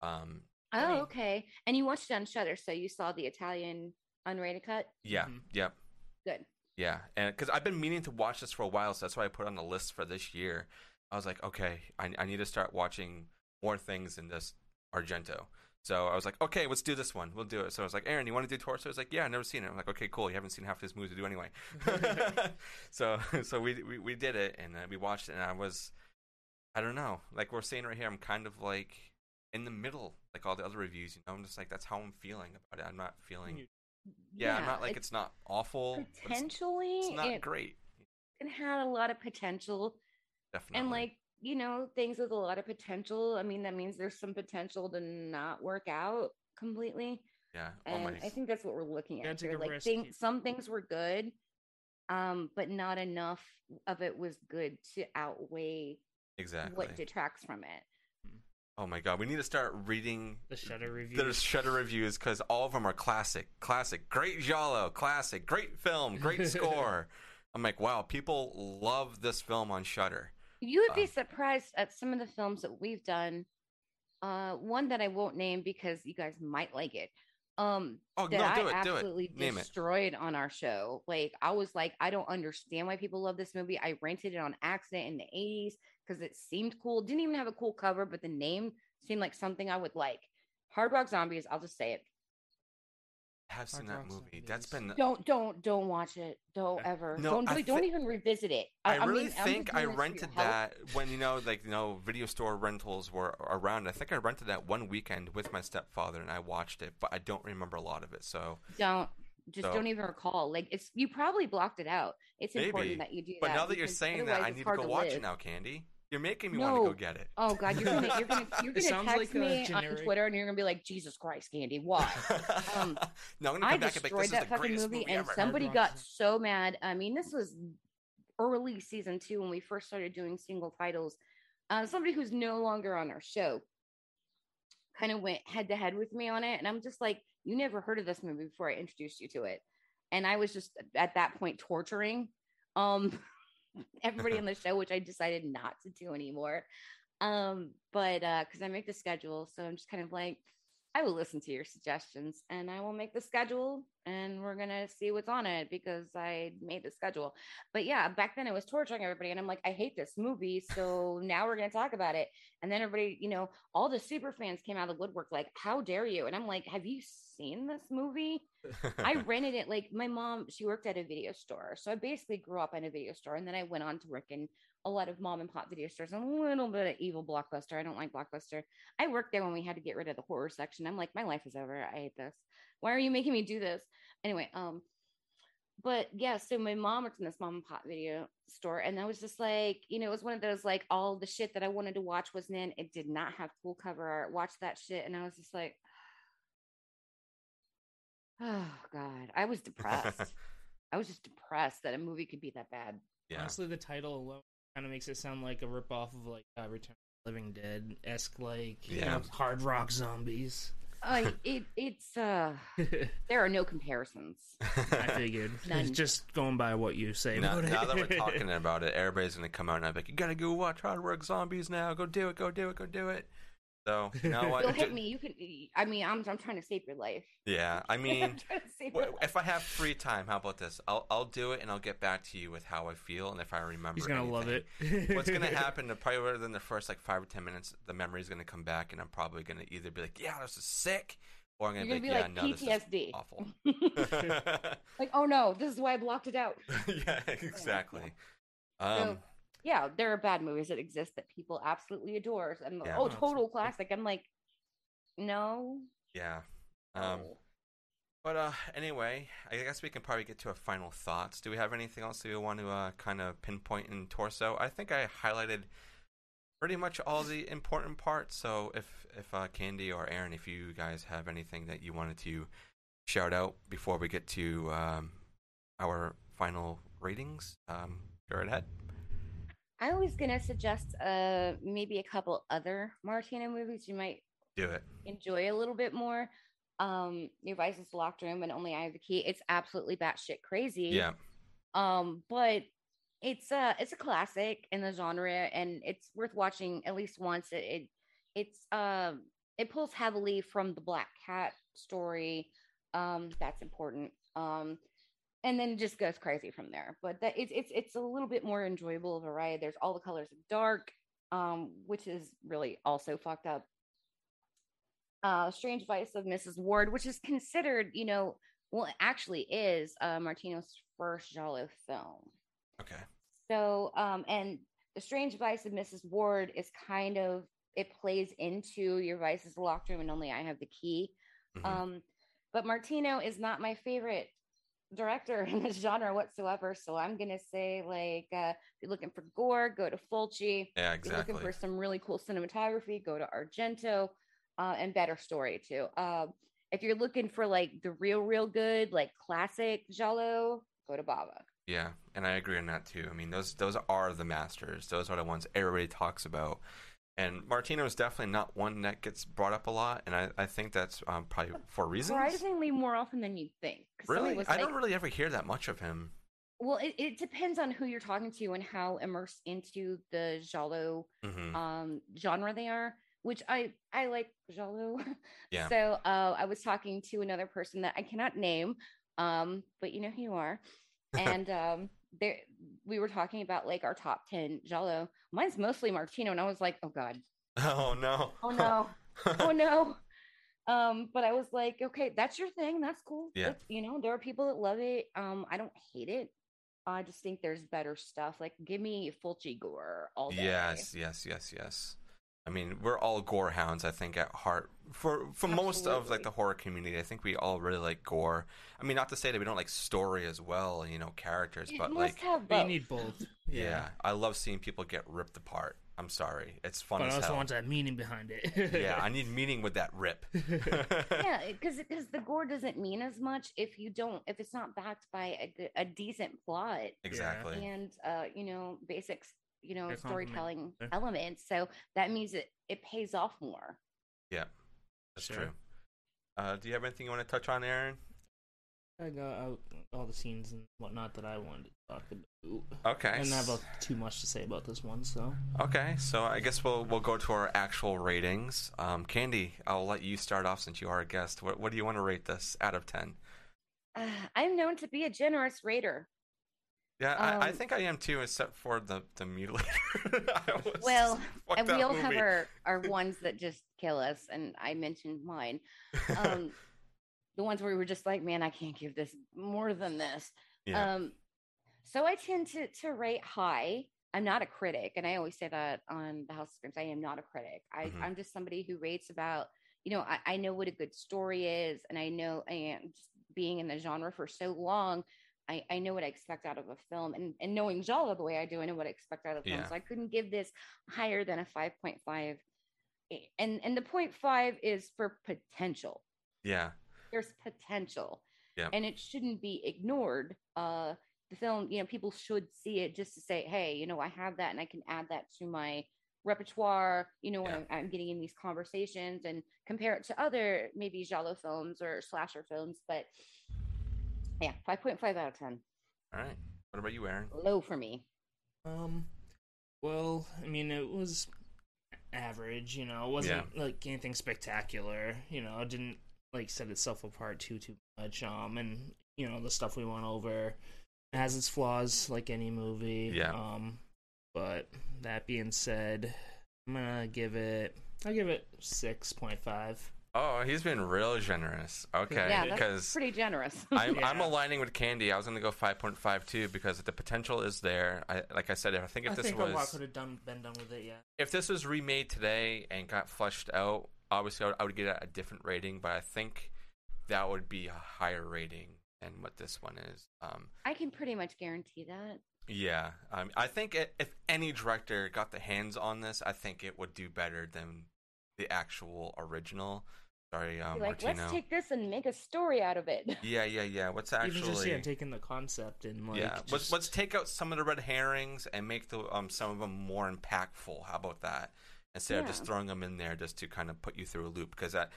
Um, oh, mean- okay. And you watched it on Shudder, so you saw the Italian unrated cut. yeah, Mhm. yep. Good. Yeah, and because I've been meaning to watch this for a while, so that's why I put it on the list for this year. I was like, okay, I, I need to start watching more things in this Argento. So I was like, okay, let's do this one. We'll do it. So I was like, Aaron, you want to do Torso? I was like, yeah, I've never seen it. I'm like, okay, cool. You haven't seen half of this movie to do anyway. *laughs* *laughs* so so we, we we did it, and uh, we watched it, and I was, I don't know, like we're saying right here, I'm kind of like in the middle, like all the other reviews. You know, I'm just like that's how I'm feeling about it. I'm not feeling. You- Yeah, not like it- it's not awful. but it's- potentially it's not it, great. it had a lot of potential Definitely. and like you know things with a lot of potential i mean that means there's some potential to not work out completely yeah. Oh and my. i think that's what we're looking at here like risk. thing, some things were good um but not enough of it was good to outweigh exactly. what detracts from it oh my god, we need to start reading The Shudder reviews. the Shudder reviews because all of them are classic, classic, great giallo, classic, great film, great *laughs* score. I'm like, wow, people love this film on Shudder. you would be Um, surprised at some of the films that we've done uh one that i won't name because you guys might like it um Oh that no, I do it, do absolutely it, name it. destroyed on our show. Like I was like, I don't understand why people love this movie. I rented it on accident in the 80s because it seemed cool. Didn't even have a cool cover, but the name seemed like something I would like. Hard Rock Zombies, I'll just say it. I have seen Hard that Rock movie. That's Zombies. been. Don't don't don't watch it. Don't Uh, ever. no, don't I do, don't even revisit it. I, I, really mean, I'm think I doing this for your rented that when you know, like you know, video store rentals were around. I think I rented that one weekend with my stepfather, and I watched it, but I don't remember a lot of it. So, Don't just So- don't even recall. Like it's you probably blocked it out. It's Maybe. important that you do but that. now that you're saying that, I need to hard go watch live. it now, Candy. You're making me want to go get it. Oh God, you're gonna you're gonna *laughs* you're gonna sounds text like a me on Twitter and you're gonna be like, Jesus Christ, Candy, why? Um, *laughs* no, I'm gonna I come back and be destroyed like, this is that the fucking movie, movie, and ever. somebody got so mad. I mean, this was early season two when we first started doing single titles. Uh, somebody who's no longer on our show kind of went head to head with me on it, and I'm just like, you never heard of this movie before I introduced you to it, and I was just at that point torturing um *laughs* everybody on the show, which I decided not to do anymore. um, but uh, because I make the schedule, so I'm just kind of like, I will listen to your suggestions and I will make the schedule and we're gonna see what's on it because I made the schedule. But yeah, back then I was torturing everybody and I'm like, I hate this movie. So now we're gonna talk about it. And then everybody, you know, all the super fans came out of the woodwork, like, how dare you? And I'm like, Have you seen this movie? I *laughs* rented it like my mom, she worked at a video store. So I basically grew up in a video store and then I went on to work in a lot of mom and pop video stores and a little bit of evil blockbuster. I don't like blockbuster. I worked there when we had to get rid of the horror section. I'm like, my life is over. I hate this. Why are you making me do this? Anyway, um, but yeah, so my mom worked in this mom and pop video store, and that was just like, you know, it was one of those like all the shit that I wanted to watch wasn't in. It did not have cool cover art. Watch that shit, and I was just like, oh god, I was depressed. *laughs* I was just depressed that a movie could be that bad. yeah. Honestly, the title alone kind of makes it sound like a ripoff of like uh, Return of the Living Dead esque, like you Yeah. know, hard rock zombies. Uh, it it's uh, *laughs* there are no comparisons. *laughs* I figured. None. Just going by what you say. now, about it. now that we're talking about it, everybody's gonna come out and be like, "You gotta go watch Hard Rock Zombies now. Go do it. Go do it. Go do it." So you know *laughs* what? You'll hit me. You can. I mean, I'm I'm trying to save your life. Yeah, *laughs* I mean, trying to save wh- your life. if I have free time, how about this? I'll I'll do it and I'll get back to you with how I feel and if I remember. He's gonna love it. What's gonna *laughs* happen? Probably within the first like five or ten minutes, the memory's gonna come back, and I'm probably gonna either be like, "Yeah, this is sick," or I'm gonna You're be gonna like, be like "Yeah, no, this is PTSD. awful." like, oh no, this is why I blocked it out. yeah, exactly. So, Um, yeah, there are bad movies that exist that people absolutely adore. And Yeah. oh, Oh, total classic. I'm like, no. yeah. Um, no. But uh, anyway, I guess we can probably get to our final thoughts. Do we have anything else that we want to uh, kind of pinpoint in torso? I think I highlighted pretty much all the important parts. So if if uh, Candy or Aaron, if you guys have anything that you wanted to shout out before we get to um, our final ratings, um, go right ahead. I was gonna suggest uh maybe a couple other Martino movies you might Do it. enjoy a little bit more. Um, Your Vice's Locked Room and Only I Have the Key. It's absolutely batshit crazy. Yeah. Um, but it's a it's a classic in the genre, and it's worth watching at least once. It, it it's um it pulls heavily from the Black Cat story. Um, that's important. Um, and then it just goes crazy from there. But that it's it's it's a little bit more enjoyable of a ride. There's all the colors of dark, um, which is really also fucked up. Uh, Strange Vice of Mrs. Wardh, which is considered, you know, well, it actually is uh, Martino's first Giallo film. Okay. So, um, and the Strange Vice of Mrs. Wardh is kind of it plays into your vices locked room, and only I have the key. Mhm. Um, but Martino is not my favorite director *laughs* in this genre whatsoever. So I'm gonna say, like, uh, if you're looking for gore, go to Fulci. yeah, If you're looking exactly. for some really cool cinematography, go to Argento, uh, and better story too. Um, if you're looking for like the real, real good, like classic Giallo, go to Bava. Yeah, and I agree on that too. I mean, those those are the masters. Those are the ones everybody talks about. And Martino is definitely not one that gets brought up a lot, and I, I think that's um, probably for reasons. Surprisingly, more often than you'd think. Really, was I like- don't really ever hear that much of him. Well, it, it depends on who you're talking to and how immersed into the Giallo hmm um genre they are which i i like Giallo. *laughs* Yeah. so uh i was talking to another person that i cannot name um but you know who you are *laughs* and um there we were talking about like our top 10 giallo. Mine's mostly martino and i was like oh god. *laughs* Oh no. oh no. *laughs* Oh no. Um but i was like okay that's your thing. That's cool. Yeah. That's- you know there are people that love it. Um i don't hate it. I just think there's better stuff. Like give me fulci gore all day. Yes, yes, yes, yes. I mean, we're all gore hounds, I think, at heart. For for most of like the horror community, I think we all really like gore. I mean, not to say that we don't like story as well, you know, characters, You but like, have But you both. need both. yeah. I love seeing people get ripped apart. I'm sorry, it's fun But I as also hell. want that meaning behind it. yeah, I *laughs* need meaning with that rip. *laughs* yeah because because the gore doesn't mean as much if you don't if it's not backed by a, a decent plot exactly. and uh you know basics you know Fair compliment storytelling elements so that means it it pays off more Yeah, that's Sure. true. Uh, do you have anything you want to touch on, Aaron? I got out all the scenes and whatnot that I wanted to talk about. Okay. I didn't have a- too much to say about this one, so Okay, so I guess we'll we'll go to our actual ratings. Um, Candy, I'll let you start off since you are a guest. What what do you want to rate this out of ten? Uh, I'm known to be a generous raider. Yeah, I, I Um, think I am too, except for the the mutilator. *laughs* Well, and we all have our, *laughs* our ones that just kill us, and I mentioned mine. Um, *laughs* the ones where we were just like, man, I can't give this more than this. yeah, Um, so I tend to to rate high. I'm not a critic, and I always say that on the House of Screams. I am not a critic. I, Mhm. I'm just somebody who rates about, you know, I, I know what a good story is, and I know, and just being in the genre for so long, I, I know what I expect out of a film, and and knowing Giallo the way I do, I know what I expect out of film. Yeah. So I couldn't give this higher than a 5.5. And and the 0.5 is for potential yeah, there's potential Yeah. and it shouldn't be ignored uh the film you know people should see it just to say hey you know i have that and i can add that to my repertoire you know when Yeah. I'm, I'm getting in these conversations and compare it to other maybe giallo films or slasher films but yeah 5.5 out of 10 All right. What about you, Aaron? low for me Um, well, I mean, it was average. You know, it wasn't like anything spectacular. You know, it didn't like set itself apart too too much. Um, and you know the stuff we went over has its flaws, like any movie. Yeah. Um, but that being said, I'm gonna give it. I give it six point five. Oh, he's been real generous. Okay, yeah that's because pretty generous *laughs* I'm I'm aligning with Candy. I was going to go 5.5 too because the potential is there. I like I said, I think if I this think a lot was could have done been done with it. Yeah. if this was remade today and got fleshed out, obviously I would, I would get a, a different rating. But I think that would be a higher rating than what this one is. Um, i can pretty much guarantee that yeah, um, I think it, if any director got the hands on this, I think it would do better than the actual original. Sorry, um, like Martino. let's take this and make a story out of it yeah, yeah, yeah. What's actually Even just yeah, taking the concept and like yeah, let's let's take out some of the red herrings and make the um some of them more impactful. How about that? Instead of just throwing them in there just to kind of put you through a loop, because that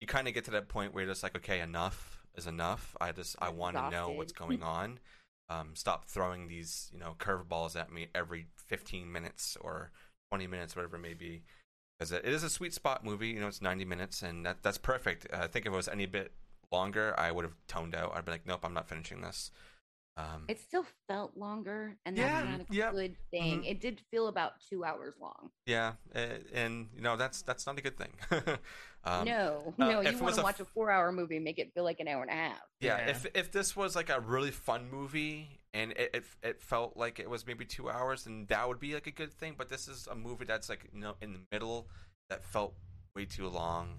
you kind of get to that point where you're just like, okay, enough is enough. I just I want to know what's *laughs* going on. Um, stop throwing these you know curveballs at me every 15 minutes or 20 minutes, whatever it may be. Because it is a sweet spot movie. You know, it's 90 minutes, and that that's perfect. I think if it was any bit longer, I would have toned out. I'd be like, nope, I'm not finishing this. Um, it still felt longer and Yeah, that's not a yep, good thing mhm. it did feel about two hours long Yeah, a- and you know that's that's not a good thing. *laughs* um, no uh, no if you it want to watch a four hour movie make it feel like an hour and a half Yeah, Yeah. if if this was like a really fun movie and it, it it felt like it was maybe two hours, and that would be like a good thing. But this is a movie that's like you know in the middle that felt way too long.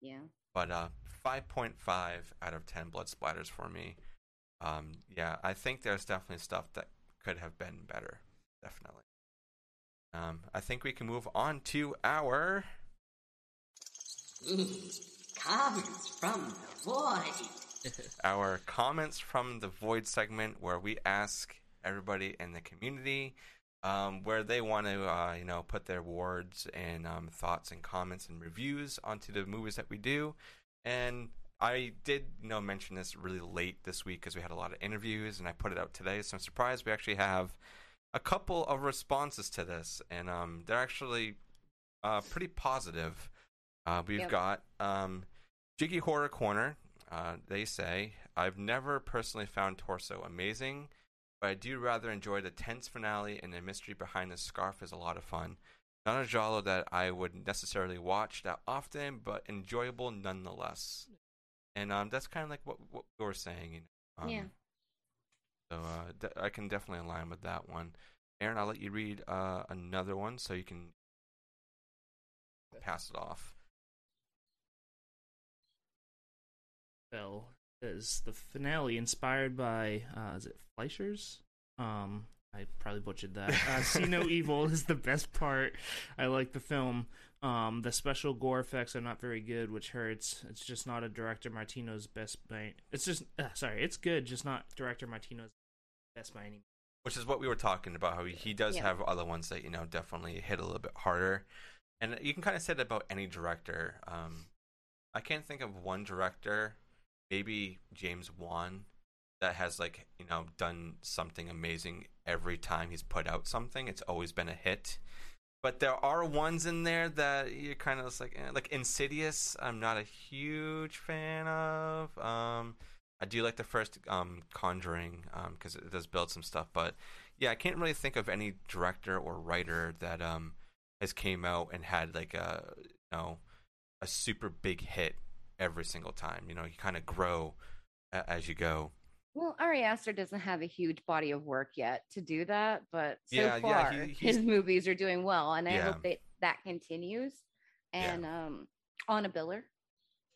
yeah But uh, five point five out of ten blood splatters for me. Um, yeah, I think there's definitely stuff that could have been better. Definitely. Um, I think we can move on to our Comments from the void. *laughs* our comments from the void segment where we ask everybody in the community um, where they want to uh, you know put their words and um, thoughts and comments and reviews onto the movies that we do. And i did you know mention this really late this week because we had a lot of interviews and i put it out today so i'm surprised we actually have a couple of responses to this. And um, they're actually uh, pretty positive. Uh, we've Yep. got um, jiggy horror corner uh, they say, I've never personally found Torso amazing, but I do rather enjoy the tense finale and the mystery behind the scarf is a lot of fun. Not a genre that I would necessarily watch that often, but enjoyable nonetheless. And um, that's kind of like what, what we were saying. You know? um, Yeah. So uh, de- I can definitely align with that one. Aaron, I'll let you read uh, another one so you can pass it off. Bell is the finale inspired by uh is it Fleischers? Um I probably butchered that. Uh, *laughs* See No Evil is the best part. I like the film. Um, the special gore effects are not very good, which hurts. It's just not a director Martino's best by. It's just uh, sorry, it's good, just not director Martino's best by any. which is what we were talking about how he, he does Yeah. have other ones that you know definitely hit a little bit harder and you can kind of say that about any director um i can't think of one director maybe james wan that has like you know done something amazing every time he's put out something. It's always been a hit. But there are ones in there that you're kind of like eh, like Insidious. I'm not a huge fan of. Um, I do like the first um, Conjuring because it does build some stuff, but yeah, I can't really think of any director or writer that um has came out and had like a you know a super big hit every single time. You know, you kind of grow a- as you go. Well, Ari Aster doesn't have a huge body of work yet to do that, but so Yeah, yeah, far he- his movies are doing well, and I Yeah. hope that that continues. Yeah. And um, Anna Biller,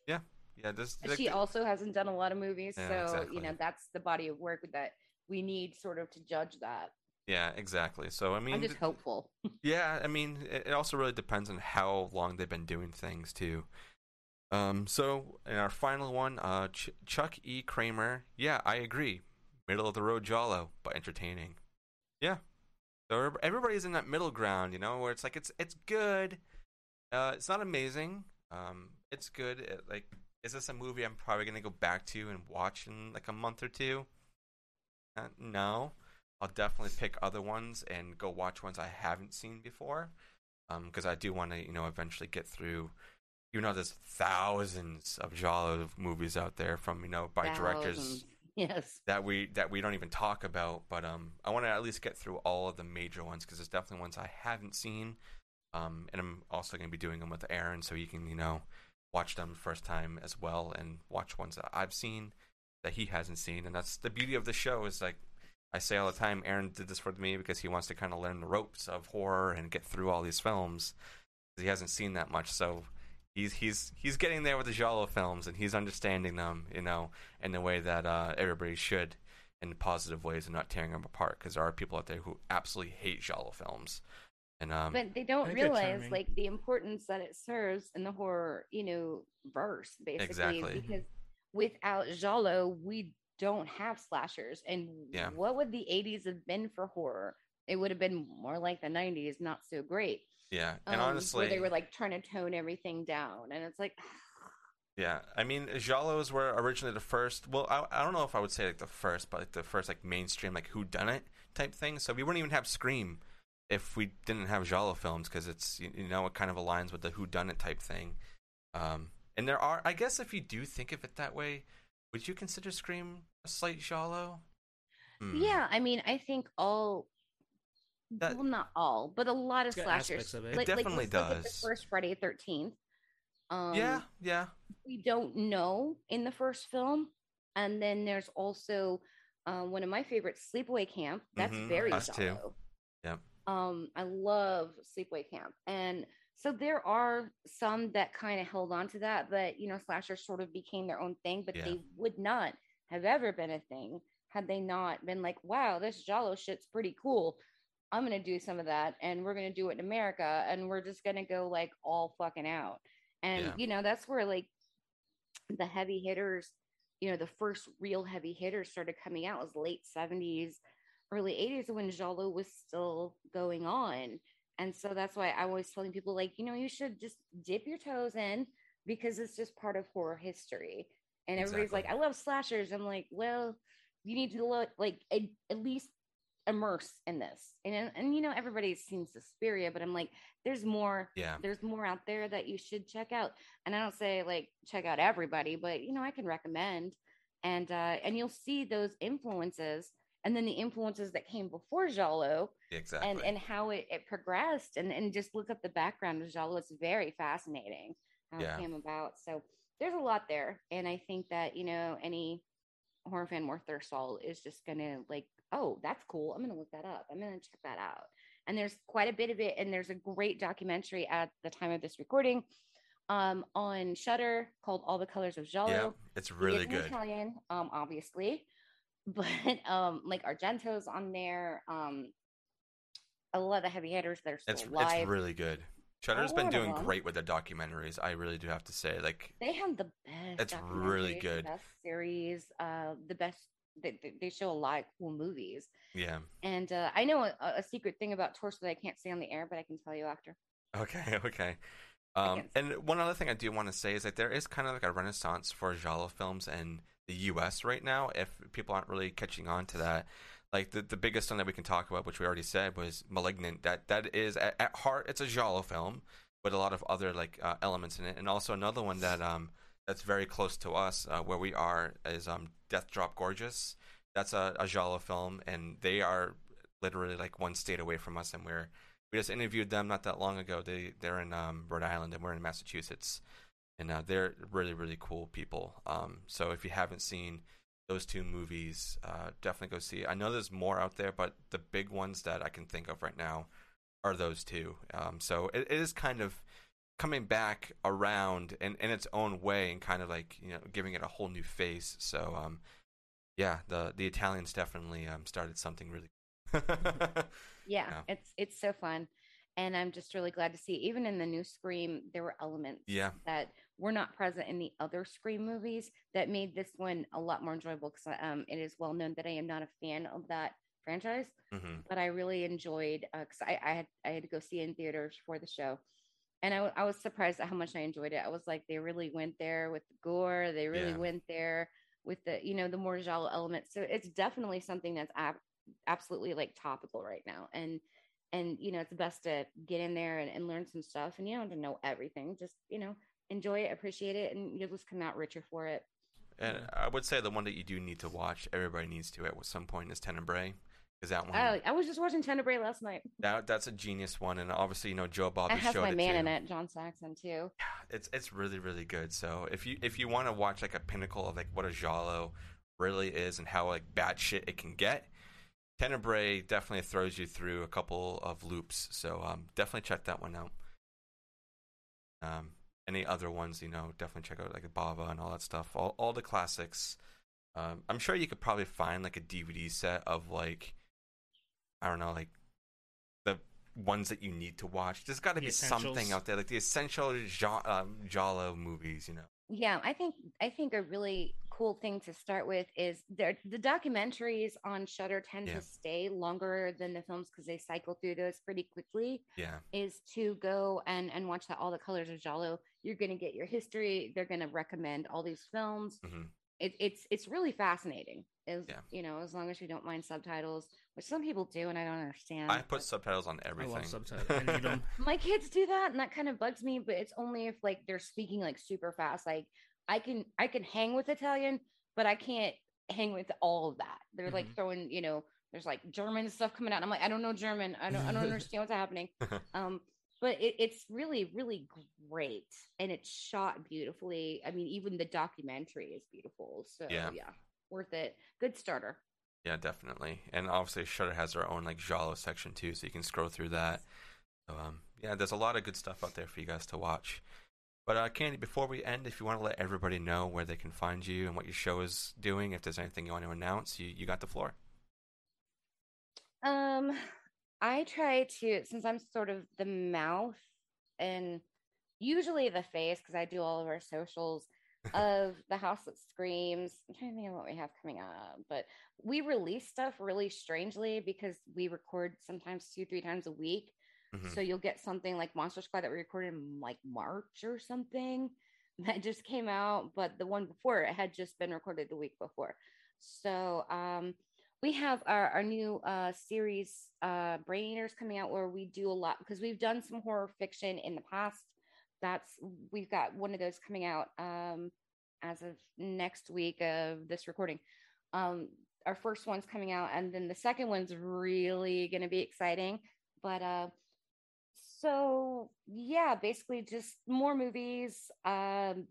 Yeah, yeah. this she also hasn't done a lot of movies, Yeah, so exactly. you know that's the body of work that we need sort of to judge that. yeah exactly. So I mean, I'm just hopeful. *laughs* Yeah, I mean, it it also really depends on how long they've been doing things too. Um, so in our final one, uh, Ch- Chuck E. Kramer. Yeah, I agree. Middle of the road Giallo, but entertaining. Yeah. So everybody's in that middle ground, you know, where it's like it's it's good. Uh, it's not amazing. Um, it's good. It, like, is this a movie I'm probably gonna go back to and watch in like a month or two? Uh, no. I'll definitely pick other ones and go watch ones I haven't seen before. Um, because I do want to, you know, eventually get through. You know, there's thousands of Giallo movies out there from, you know, by directors Yes. that we that we don't even talk about. But um, I want to at least get through all of the major ones because there's definitely ones I haven't seen. Um, and I'm also going to be doing them with Aaron, so he can, you know, watch them first time as well, and watch ones that I've seen that he hasn't seen. And that's the beauty of the show is like I say all the time. Aaron did this for me because he wants to kind of learn the ropes of horror and get through all these films. He hasn't seen that much, so he's he's he's getting there with the Giallo films and he's understanding them, you know, in the way that uh, everybody should, in positive ways, and not tearing them apart. Because there are people out there who absolutely hate Giallo films, and um, but they don't I think they're realize like the importance that it serves in the horror, you know, verse basically. Exactly. Because without Giallo, we don't have slashers. And Yeah. what would the 80s have been for horror? It would have been more like the 90s, not so great. Yeah, and um, honestly, where they were like trying to tone everything down, and it's like, *sighs* Yeah, I mean, Giallos were originally the first. Well, I, I don't know if I would say like the first, but like the first like mainstream like who done it type thing. So we wouldn't even have Scream if we didn't have Giallo films because it's you, you know it kind of aligns with the who done it type thing. Um, and there are, I guess, if you do think of it that way, would you consider Scream a slight Giallo? Hmm. yeah. I mean, I think all. That- well, not all, but a lot of slashers. of it. It definitely like, let's look at does. The first Friday Thirteenth. Um, yeah, yeah, we don't know in the first film. And then there's also um, one of my favorites, Sleepaway Camp. That's Mhm, very us too. Um, I love Sleepaway Camp, and so there are some that kind of held on to that, but you know, slashers sort of became their own thing. But Yeah. they would not have ever been a thing had they not been like, "Wow, this Giallo shit's pretty cool." I'm gonna do some of that, and we're gonna do it in America, and we're just gonna go like all fucking out. And Yeah. you know, that's where like the heavy hitters, you know, the first real heavy hitters started coming out was late 70s, early 80s when Giallo was still going on. And so that's why I was telling people, like, you know, you should just dip your toes in because it's just part of horror history. And everybody's like, I love slashers. I'm like, well, you need to look like at, at least immerse in this. And and you know, everybody's seen Suspiria, but I'm like, there's more yeah, there's more out there that you should check out. And i don't say like check out everybody but you know i can recommend. And uh and you'll see those influences and then the influences that came before giallo exactly. and and how it, it progressed. And and just look up the background of giallo it's very fascinating how Yeah. it came about. So there's a lot there. And i think that you know any horror fan worth their salt is just gonna like oh that's cool i'm gonna look that up i'm gonna check that out and there's quite a bit of it and there's a great documentary at the time of this recording um on Shudder called all the colors of Giallo. yeah, it's really an good. Italian, um, obviously, *laughs* but um, like Argento's on there. Um, a lot of heavy hitters that are still It's alive. it's really good. Shudder's A been doing great with their documentaries. I really do have to say, like, they have the best. It's really good. The best series. Uh, the best. They, they- show a lot of cool movies. yeah. And uh, I know a, a secret thing about Torso that I can't say on the air, but I can tell you after. Okay, *laughs* okay. Um, and one other thing I do want to say is that there is kind of like a renaissance for Giallo films, in the U.S. right now. If people aren't really catching on to that, like the the biggest one that we can talk about, which we already said, was *Malignant*. That that is at, at heart, it's a giallo film with a lot of other like uh, elements in it, and also another one that um that's very close to us uh, where we are is um Death Drop Gorgeous. That's a, a giallo film, and they are literally like one state away from us, and we're we just interviewed them not that long ago. They they're in um, Rhode Island, and we're in Massachusetts, and uh, they're really really cool people. Um, so if you haven't seen those two movies, uh, definitely go see. I know there's more out there, but the big ones that I can think of right now are those two. Um, so it, it is kind of coming back around in, in its own way and kind of like you know giving it a whole new face. So um, yeah, the the Italians definitely um, started something really. *laughs* yeah, Yeah. it's it's so fun, and I'm just really glad to see. Even in the new Scream, there were elements yeah, that were not present in the other Scream movies that made this one a lot more enjoyable. Because um, it is well known that I am not a fan of that franchise, hmm but I really enjoyed because I, I had I had to go see it in theaters for the show. And I was surprised at how much I enjoyed it. I was like, they really went there with the gore. They really Yeah. went there with the, you know, the more giallo elements. So it's definitely something that's ab- absolutely like topical right now. And, and, you know, it's best to get in there and, and learn some stuff. And you don't have to know everything. Just, you know, enjoy it, appreciate it, and you'll just come out richer for it. and I would say the one that you do need to watch, everybody needs to at some point is Tenebrae, because that one Oh, I was just watching Tenebrae last night. that that's a genius one, and obviously you know Joe Bobby It has my man too. in it, John Saxon, too. It's it's really really good. So if you if you want to watch like a pinnacle of like what a Giallo really is and how like bad shit it can get, Tenebrae definitely throws you through a couple of loops. So um, definitely check that one out. Um, any other ones, you know, definitely check out like Bava and all that stuff. All all the classics. Um, I'm sure you could probably find like a DVD set of like I don't know, like the ones that you need to watch. There's got to The be something out there, like the essential ja- um, Giallo movies, you know. Yeah, I think I think a really cool thing to start with is there the documentaries on Shudder tend Yeah. to stay longer than the films because they cycle through those pretty quickly. Yeah, Is to go and and watch that all the colors of Giallo. You're going to get your history. They're going to recommend all these films. hmm It, it's it's really fascinating. Is Yeah. you know as long as you don't mind subtitles, which some people do, and I don't understand. I put subtitles on I everything. love subtitles. I need them. my kids do that and that kind of bugs me but it's only if like they're speaking like super fast like i can i can hang with italian but i can't hang with all of that they're like Mhm. throwing you know there's like german stuff coming out i'm like i don't know german i don't i don't *laughs* understand what's happening *laughs* um but it, it's really really great and it's shot beautifully i mean even the documentary is beautiful so Yeah. yeah, worth it good starter Yeah, definitely. And obviously, Shudder has their own like Giallo section too, so you can scroll through that. So, um, yeah, there's a lot of good stuff out there for you guys to watch. But uh, Candy, before we end, if you want to let everybody know where they can find you and what your show is doing, if there's anything you want to announce, you you got the floor. Um, I try to since I'm sort of the mouth and usually the face because I do all of our socials *laughs* of the house that screams. I'm trying to think of what we have coming up, but we release stuff really strangely because we record sometimes two, three times a week. Mhm. So you'll get something like Monster Squad that we recorded in like March or something *laughs* that just came out, but the one before it had just been recorded the week before. So um we have our, our new uh series uh Brain Eaters coming out where we do a lot because we've done some horror fiction in the past. That's we've got one of those coming out um as of next week of this recording. Um our first one's coming out and then the second one's really going to be exciting. But uh so yeah basically just more movies um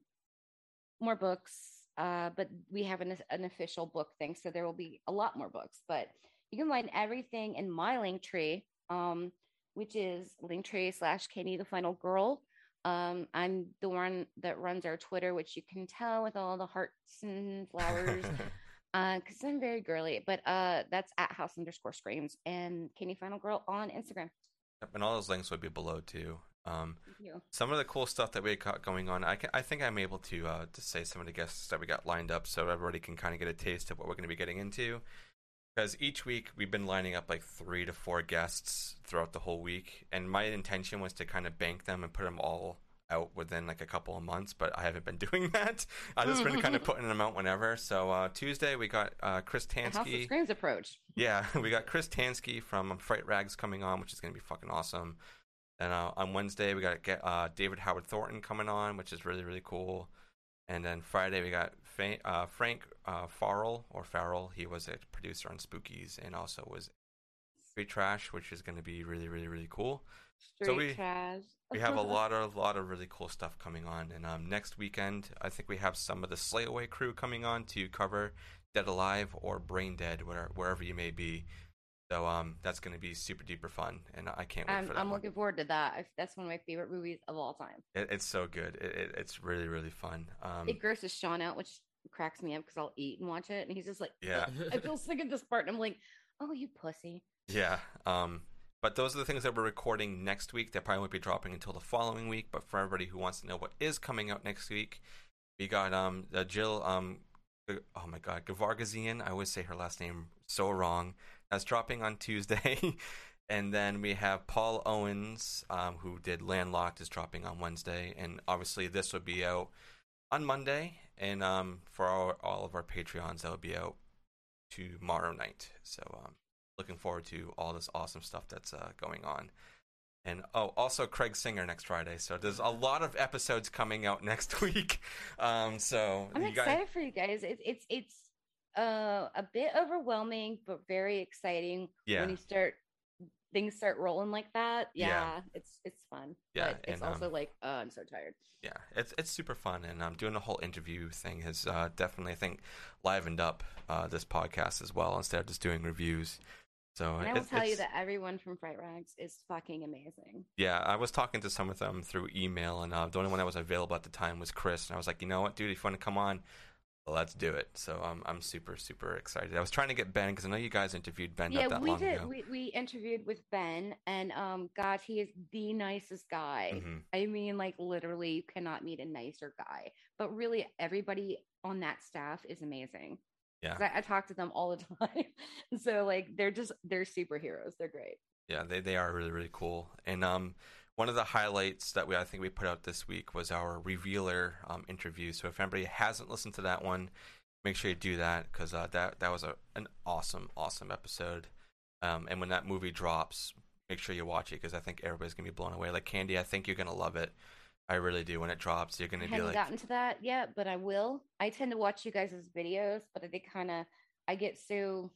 more books uh but we have an, an official book thing so there will be a lot more books but you can find everything in my link tree um which is linktree slash candy the final girl um i'm the one that runs our twitter which you can tell with all the hearts and flowers *laughs* uh because i'm very girly but uh that's at house underscore screams and candy final girl on instagram Yep, and all those links would be below too. Um, some of the cool stuff that we got going on. I can, I think I'm able to uh, to say some of the guests that we got lined up, so everybody can kind of get a taste of what we're going to be getting into. Because each week we've been lining up like three to four guests throughout the whole week, and my intention was to kind of bank them and put them all out within like a couple of months, but I haven't been *laughs* doing that. I've just been kind of *laughs* putting them out whenever. So uh, Tuesday we got uh, Chris The House of Tansky. Screams approach. Yeah, *laughs* we got Chris Tansky from Fright Rags coming on, which is going to be fucking awesome. And uh, on Wednesday we got get uh, David Howard Thornton coming on, which is really really cool. And then Friday we got Fa- uh, Frank uh, Farrell or Farrell. He was a producer on Spookies and also was Street Trash, which is going to be really really really cool. Straight we- trash. We have a *laughs* lot of lot of really cool stuff coming on, and um, next weekend I think we have some of the Slayaway crew coming on to cover Dead Alive or Brain Dead, where, wherever you may be. So um, that's going to be super duper fun, and I can't wait I'm, for that. I'm one. looking forward to that. That's one of my favorite movies of all time. It, it's so good. It, it, it's really really fun. Um, it grosses Sean out, which cracks me up because I'll eat and watch it, and he's just like, Yeah. I feel sick at this part, and I'm like, oh, you pussy. Yeah. Um, but those are the things that we're recording next week. That probably won't be dropping until the following week. But for everybody who wants to know what is coming out next week, we got um uh, Jill um oh my god Gevargizian. I always say her last name so wrong. That's dropping on Tuesday. *laughs* and then we have Paul Owens, um, who did Landlocked, is dropping on Wednesday. And obviously this will be out on Monday. And um for our, all of our Patreons, that will be out tomorrow night. So um looking forward to all this awesome stuff that's uh, going on. And oh, also Craig Singer next Friday. So there's a lot of episodes coming out *laughs* next *laughs* week. Um, so I'm you guys, excited for you guys. It's it's it's uh, a bit overwhelming, but very exciting Yeah. when you start things start rolling like that. Yeah. Yeah, it's it's fun. Yeah, but it's and, also um, like, oh, I'm so tired. yeah, it's it's super fun, and um, doing the whole interview thing has uh, definitely I think livened up uh, this podcast as well instead of just doing reviews. So And I will tell you that everyone from Fright Rags is fucking amazing. Yeah, I was talking to some of them through email, and uh, the only one that was available at the time was Chris. And I was like, you know what, dude, if you want to come on, let's do it. So um, I'm super, super excited. I was trying to get Ben because I know you guys interviewed Ben yeah, we did. ago. We, we interviewed with Ben, and um, God, he is the nicest guy. Mhm. I mean, like literally, you cannot meet a nicer guy. But really, everybody on that staff is amazing. Yeah. I, I talk to them all the *laughs* time, so like they're just they're superheroes. They're great. Yeah, they they are really really cool. And um, one of the highlights that we I think we put out this week was our revealer um interview. So if anybody hasn't listened to that one, make sure you do that because uh, that that was a an awesome awesome episode. Um, and when that movie drops, make sure you watch it because I think everybody's gonna be blown away. Like Candy, I think you're gonna love it. I really do. When it drops, you're gonna be haven't like, gotten to that yet, but I will. I tend to watch you guys' videos, but I kind of I get so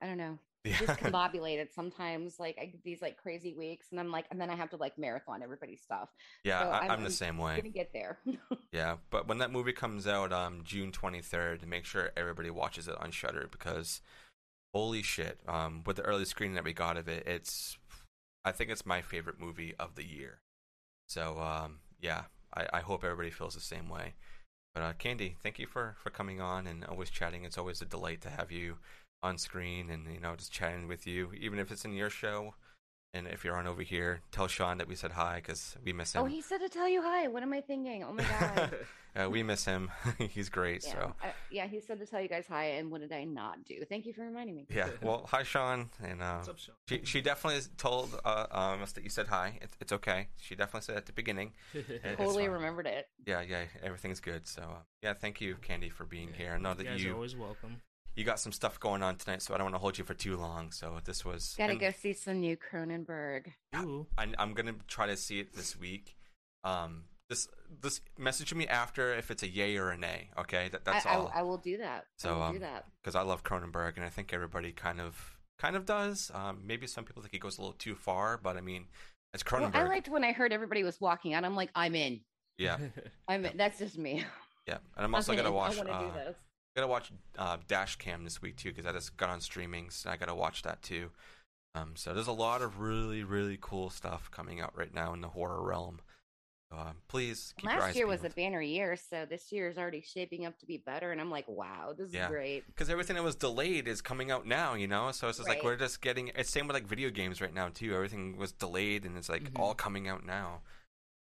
I don't know yeah, *laughs* discombobulated sometimes. Like I get these like crazy weeks, and I'm like, and then I have to like marathon everybody's stuff. yeah. so I, I'm- I'm the I'm same way. gonna get there. *laughs* Yeah, but when that movie comes out, um, June 23rd, make sure everybody watches it on Shudder because, holy shit, um, with the early screening that we got of it, it's, I think it's my favorite movie of the year. So, um, yeah, I, I hope everybody feels the same way. But uh, Candy, thank you for for coming on and always chatting. It's always a delight to have you on screen and you know just chatting with you, even if it's in your show. And if you're on over here, tell Sean that we said hi because we miss him. oh, he said to tell you hi. What am I thinking? Oh my god. *laughs* uh, we miss him. *laughs* He's great. yeah, So I, yeah, he said to tell you guys hi, and what did I not do? Thank you for reminding me. yeah. Well, *laughs* hi, Sean. And uh, What's up, Sean? she she definitely told uh, um, us that you said hi. It's, it's okay. She definitely said at the beginning. It- Totally remembered it. Yeah, yeah. Everything's good. So uh, yeah, thank you, Candy, for being here. I know you that guys you are always welcome. You got some stuff going on tonight, so I don't want to hold you for too long. So this was Gotta and go see some new Cronenberg. Yeah. Ooh. I, I'm gonna try to see it this week. Um, this this message me after if it's a yay or a nay. Okay, that, that's I, all. I, I will do that. So, I will um, do that. because I love Cronenberg, and I think everybody kind of kind of does. Um, maybe some people think he goes a little too far, but I mean, it's Well, Cronenberg. I liked when I heard everybody was walking out. I'm like, I'm in. yeah, *laughs* I'm in. That's just me. yeah. And I'm also in. gonna watch. I want to uh, do this. Gotta watch uh, Dash Cam this week too because I just got on streaming, so I gotta watch that too. Um, so there's a lot of really really cool stuff coming out right now in the horror realm. So, um, please keep your Last eyes year was a banner year, so this year is already shaping up to be better. And I'm like, wow, this is Yeah. great. because everything that was delayed is coming out now, you know. So it's just like we're just getting. It's same with like video games right now too. Everything was delayed, and it's like Mhm. all coming out now.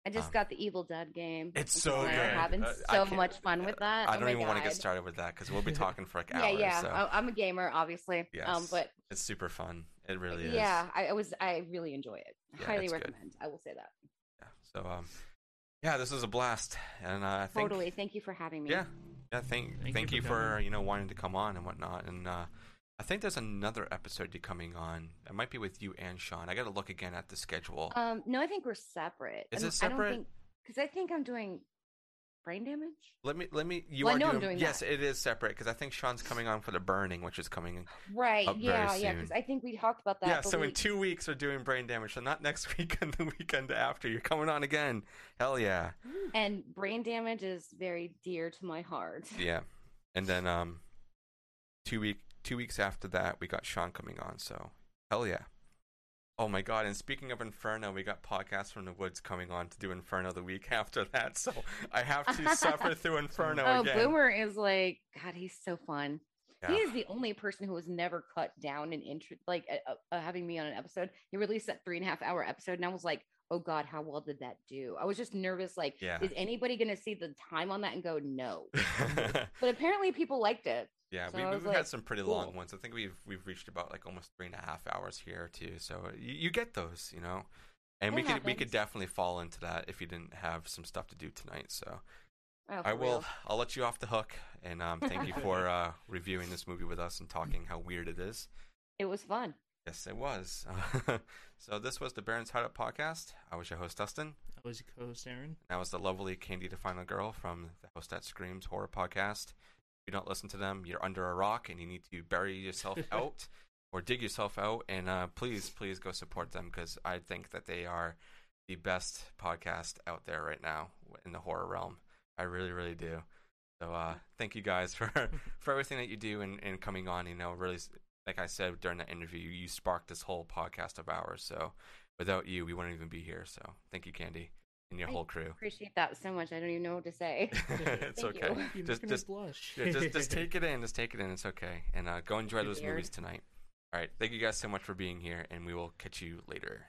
I just Um, got the Evil Dead game. It's and so I'm good. having Uh, so can't- much fun with that. I Oh don't my even want to get started with that because we'll be talking for like *laughs* Yeah, hours. yeah. So I- I'm a gamer, obviously. Um, Yes. but it's super fun. It really is. yeah, I, I was. I really enjoy it. Yeah, Highly it's good. recommend. I will say that. Yeah. So um, yeah, this was a blast, and uh, I think Totally. Thank you for having me. yeah, yeah. Thank Thank thank, you you, for for you know wanting to come on and whatnot, and uh, I think there's another episode coming on. It might be with you and Sean. I got to look again at the schedule. Um, no, I think we're separate. Is it separate? Because I think I'm doing brain damage. let me let me. You Well, I are know I'm doing, doing yes, that. it is separate because I think Sean's coming on for the burning, which is coming. Right. Yeah, yeah. Because. I think we talked about that. yeah, so we, in two weeks we're doing brain damage. So not next *laughs* weekend, the weekend after. You're coming on again. Hell yeah. and brain damage is very dear to my heart. Yeah, and then um, two week two weeks after that, we got Sean coming on. So hell yeah. Oh my god! And speaking of Inferno, we got podcasts from the woods coming on to do Inferno the week *laughs* after that. So I have to suffer through *laughs* Inferno oh, again. Boomer is like God. He's so fun. Yeah. He is the only person who was never cut down an intro, like uh, uh, having me on an episode. He released that three and a half hour episode, and I was like, "Oh God, how well did that do?" I was just nervous. Like, Yeah. is anybody going to see the time on that and go, "No"? *laughs* But apparently, people liked it. yeah, So we, we've was had some pretty long ones. I think we've we've reached about like almost three and a half hours here too. So you, you get those, you know. And It we could we could definitely fall into that if you didn't have some stuff to do tonight. So Oh, I will. real. I'll let you off the hook, and um, thank you *laughs* for uh, reviewing this movie with us and talking how weird it is. It was fun. Yes, it was. *laughs* so this was the Barrens Hideout podcast. I was your host Dustin. I was your co-host Aaron. That was the lovely Candy Final Girl from the Host That Screams horror podcast. If you don't listen to them, you're under a rock and you need to bury yourself *laughs* out or dig yourself out. And uh, please, please go support them because I think that they are the best podcast out there right now in the horror realm. I really, really do. So uh, thank you guys for *laughs* for everything that you do and, and coming on. You know, really, like I said during that interview, you sparked this whole podcast of ours. So without you, we wouldn't even be here. So thank you, Candy, and your I whole crew. Appreciate that so much. I don't even know what to say. *laughs* it's Thank okay. you. Just, just, blush. yeah, just, just *laughs* take it in. Just take it in. It's okay. And uh, go enjoy those movies tonight. All right. Thank you guys so much for being here, and we will catch you later.